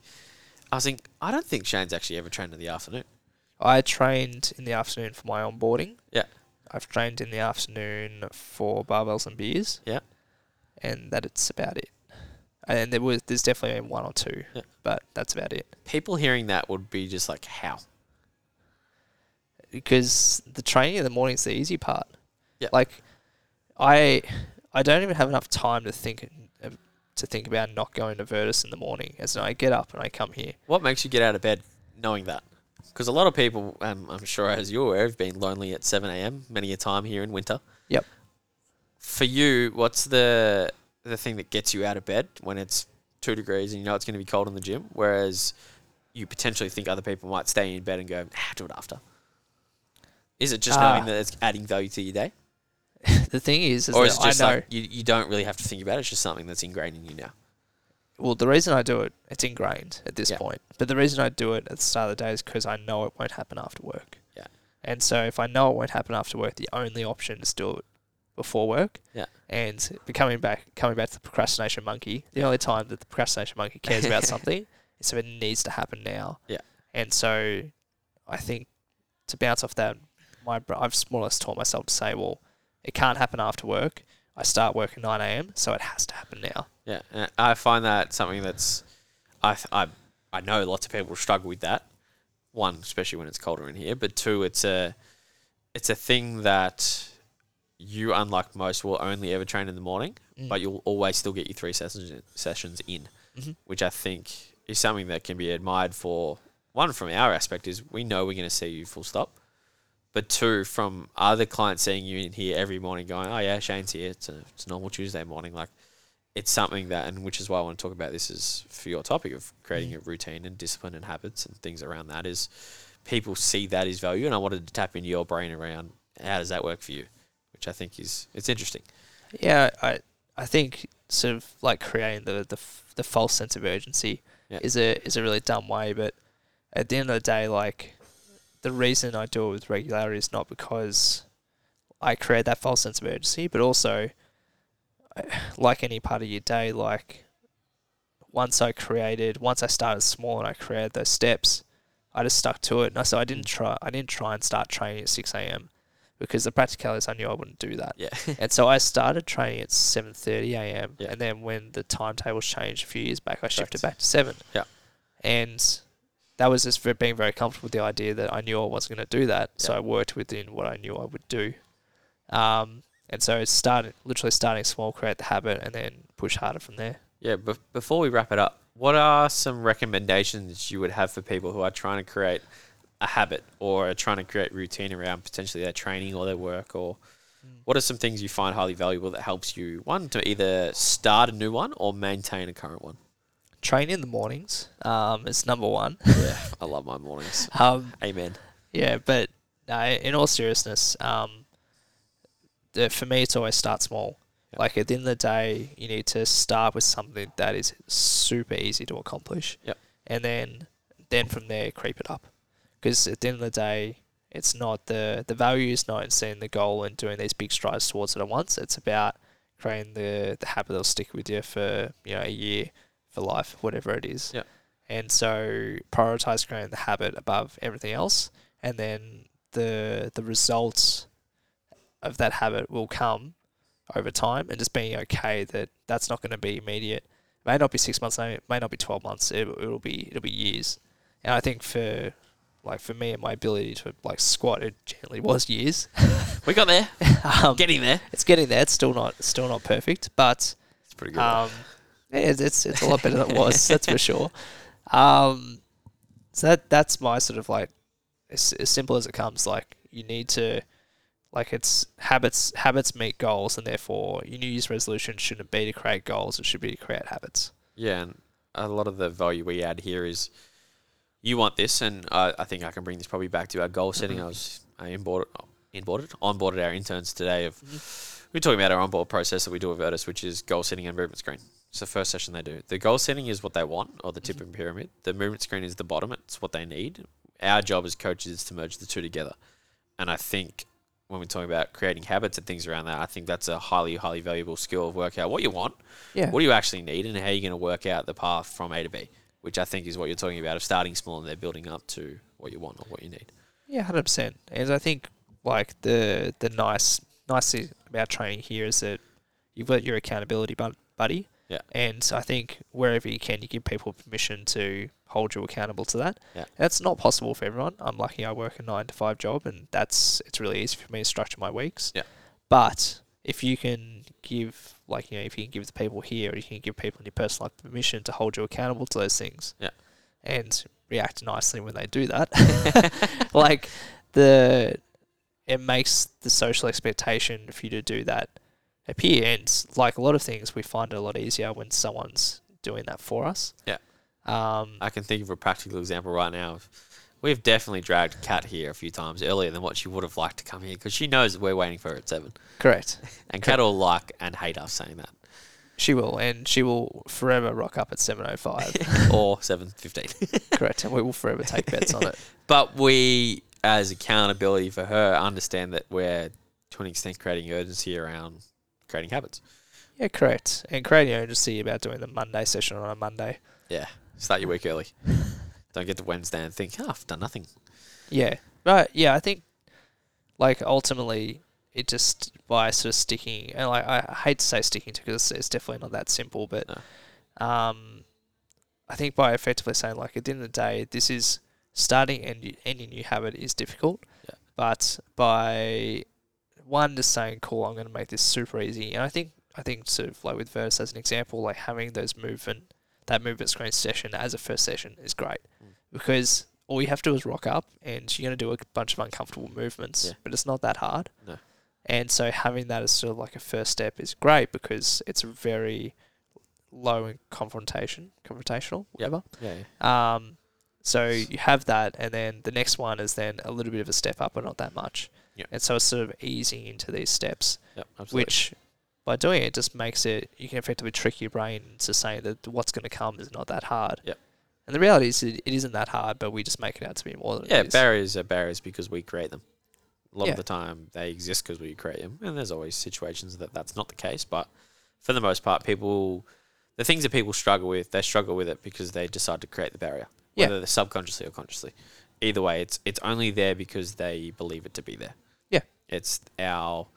I was thinking, I don't think Shane's actually ever trained in the afternoon. I trained in the afternoon for my onboarding. Yeah. I've trained in the afternoon for barbells and beers. Yeah. And that it's about it. And there was there's definitely one or two, Yeah. but that's about it. People hearing that would be just like, how? Because the training in the morning is the easy part. Yeah. Like, I I don't even have enough time to think to think about not going to Virtus in the morning. As I get up and I come here. What makes you get out of bed knowing that? Because a lot of people, um, I'm sure as you're aware, have been lonely at 7 a.m. many a time here in winter. Yep. For you, what's the the thing that gets you out of bed when it's two degrees and you know it's going to be cold in the gym? Whereas you potentially think other people might stay in bed and go, ah, do it after. Is it just knowing Ah. that it's adding value to your day? The thing is, is or that is it just I know. like you, you don't really have to think about it? It's just something that's ingrained in you now. well, the reason I do it, it's ingrained at this Yeah. point. But the reason I do it at the start of the day is because I know it won't happen after work. Yeah. And so if I know it won't happen after work, the only option is to do it before work. Yeah. And becoming back, coming back to the procrastination monkey, the only time that the procrastination monkey cares about something is if it needs to happen now. Yeah. And so I think to bounce off that, my br- I've more or less taught myself to say, well, it can't happen after work. I start work at 9 a.m., so it has to happen now. Yeah, and I find that something that's I I I know lots of people struggle with that. One, especially when it's colder in here, but two, it's a it's a thing that you, unlike most, will only ever train in the morning, Mm. but you'll always still get your three sessions sessions in, Mhm. which I think is something that can be admired for. One, from our aspect, is we know we're going to see you full stop. But two, from other clients seeing you in here every morning, going, "Oh yeah, Shane's here. It's a it's a normal Tuesday morning." Like, it's something that, and which is why I want to talk about this is for your topic of creating Mm. a routine and discipline and habits and things around that. Is people see that as value, and I wanted to tap into your brain around how does that work for you, which I think is it's interesting. Yeah, I I think sort of like creating the the, the false sense of urgency Yeah. is a is a really dumb way. But at the end of the day, like the reason I do it with regularity is not because I create that false sense of urgency, but also like any part of your day, like once I created, once I started small and I created those steps, I just stuck to it. And I- so I didn't try, I didn't try and start training at six a.m. because the practicalities I knew I wouldn't do that. Yeah, And so I started training at seven thirty a.m. Yeah. And then when the timetables changed a few years back, I shifted Correct. back to seven. Yeah. And that was just for being very comfortable with the idea that I knew I wasn't going to do that. So I worked within what I knew I would do. Um, and so it's started literally starting small, create the habit, and then push harder from there. yeah. But before we wrap it up, what are some recommendations you would have for people who are trying to create a habit or are trying to create routine around potentially their training or their work or Mm. what are some things you find highly valuable that helps you one to either start a new one or maintain a current one Train in the mornings um, is number one. yeah i love my mornings Um, amen Yeah, but no, in all seriousness, um, the, for me, it's always start small. Yeah. Like at the end of the day, you need to start with something that is super easy to accomplish. Yep. And then, then from there, creep it up. Because at the end of the day, it's not the the value is not in seeing the goal and doing these big strides towards it at once. It's about creating the the habit that'll stick with you for you know a year, for life, whatever it is. Yeah. And so prioritize creating the habit above everything else, and then the the results of that habit will come over time, and just being okay that that's not going to be immediate. It may not be six months, it may not be twelve months. It, it'll be it'll be years. And I think for like for me and my ability to like squat, it generally was years. we got there um, getting there it's getting there. It's still not still not perfect, but it's pretty good um, it's, it's it's a lot better than it was. that's for sure. Um, so that that's my sort of like as, as simple as it comes. Like you need to, like it's habits. Habits meet goals, and therefore your New Year's resolution shouldn't be to create goals. It should be to create habits. Yeah, and a lot of the value we add here is you want this, and I, I think I can bring this probably back to our goal setting. I was I inboarded, inboarded, onboarded our interns today. Of we're talking about our onboard process that we do with Virtus, which is goal setting and movement screen. It's the first session they do. The goal setting is what they want, or the tip of the pyramid. The movement screen is the bottom. It's what they need. Our job as coaches is to merge the two together. And I think when we're talking about creating habits and things around that, I think that's a highly, highly valuable skill of work out what you want, Yeah. what do you actually need, and how are you're going to work out the path from A to B, which I think is what you're talking about of starting small and then building up to what you want or what you need. Yeah, hundred percent. And I think like the the nice nice thing about training here is that you've got your accountability buddy. Yeah. And I think wherever you can, you give people permission to hold you accountable to that. Yeah. That's not possible for everyone. I'm lucky I work a nine to five job, and that's it's really easy for me to structure my weeks. Yeah. But if you can give like you know if you can give the people here, or you can give people in your personal life permission to hold you accountable to those things. Yeah. And react nicely when they do that. like the it makes the social expectation for you to do that appear and like a lot of things we find it a lot easier when someone's doing that for us Yeah. um I can think of a practical example right now. We've definitely dragged Kat here a few times earlier than what she would have liked to come here because she knows we're waiting for her at seven. correct And Kat will like and hate us saying that. she will and she will forever rock up at 705 or seven fifteen. correct and we will forever take bets on it But we, as accountability for her, understand that we're to an extent creating urgency around creating habits. yeah correct and creating urgency about doing the monday session on a monday Yeah. Start your week early. Don't get to Wednesday and think, oh, I've done nothing. Yeah, right. Yeah, I think like ultimately it just by sort of sticking and like I hate to say sticking to because it's, definitely not that simple, but um, I think by effectively saying like at the end of the day, this is starting and any new habit is difficult, Yeah. but by one just saying cool, I'm going to make this super easy, and I think I think sort of like with Virtus as an example, like having those movement that movement screen session as a first session is great Mm. because all you have to do is rock up and you're going to do a bunch of uncomfortable movements, Yeah. but it's not that hard. No. And so having that as sort of like a first step is great because it's very low in confrontation, confrontational, whatever. Yeah, yeah. Um, so you have that, and then the next one is then a little bit of a step up, but not that much. Yep. And so it's sort of easing into these steps, Yep, absolutely. which by doing it just makes it you can effectively trick your brain into saying that what's going to come is not that hard. Yep. And the reality is it, it isn't that hard, but we just make it out to be more than yeah, it is. barriers are barriers because we create them. A lot Yeah. of the time, they exist because we create them, and there's always situations that that's not the case. But for the most part, people, the things that people struggle with, they struggle with it because they decide to create the barrier, Yeah. whether they're subconsciously or consciously. Either way, it's it's only there because they believe it to be there. It's our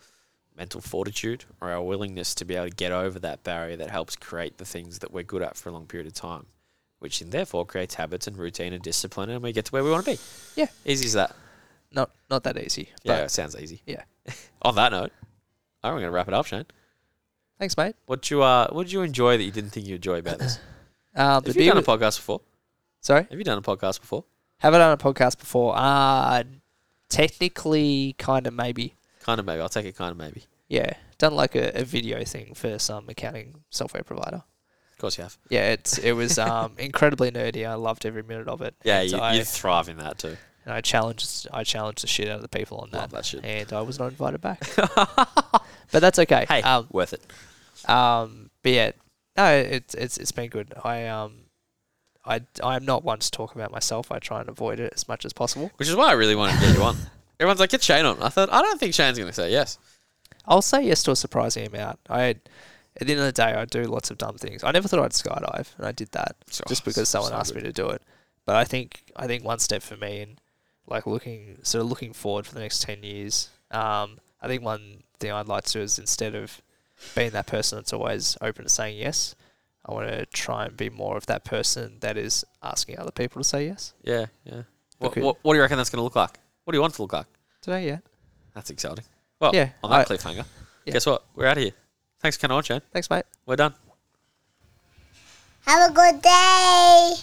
mental fortitude or our willingness to be able to get over that barrier that helps create the things that we're good at for a long period of time, which then therefore creates habits and routine and discipline, and we get to where we want to be. Yeah. easy as that. Not not that easy. Yeah, it sounds easy. Yeah. On that note, I'm going to wrap it up, Shane. thanks, mate. What you uh, what did you enjoy that you didn't think you enjoy about this? The Have you done a podcast before? sorry, Have you done a podcast before? have I done a podcast before? Uh technically, kind of maybe. Kind of maybe. I'll take it. Kind of maybe. Yeah, done like a, a video thing for some accounting software provider. Of course you have. Yeah, it's it was um, incredibly nerdy. I loved every minute of it. Yeah, and you, I, you thrive in that too. and I challenged I challenged the shit out of the people on that, Love that shit. and I was not invited back. but that's okay. Hey, um, worth it. um, but yeah, no, it's it's it's been good. I um, I I'm not one to talk about myself. I try and avoid it as much as possible. Which is why I really wanted to get you on. Everyone's like, get Shane on. I thought, I don't think Shane's going to say yes. I'll say yes to a surprising amount. I at the end of the day, I do lots of dumb things. I never thought I'd skydive, and I did that So- just because someone so asked good. me to do it. But I think I think one step for me, and like looking sort of looking forward for the next ten years. Um, I think one thing I'd like to do is instead of being that person that's always open to saying yes, I want to try and be more of that person that is asking other people to say yes. Yeah, yeah. What, Okay. what, what do you reckon that's going to look like? What do you want it to look like? Today, yeah. That's exciting. Well, Yeah, on that I- cliffhanger, yeah. guess what? We're out of here. Thanks for coming on, Shane. Thanks, mate. We're done. Have a good day.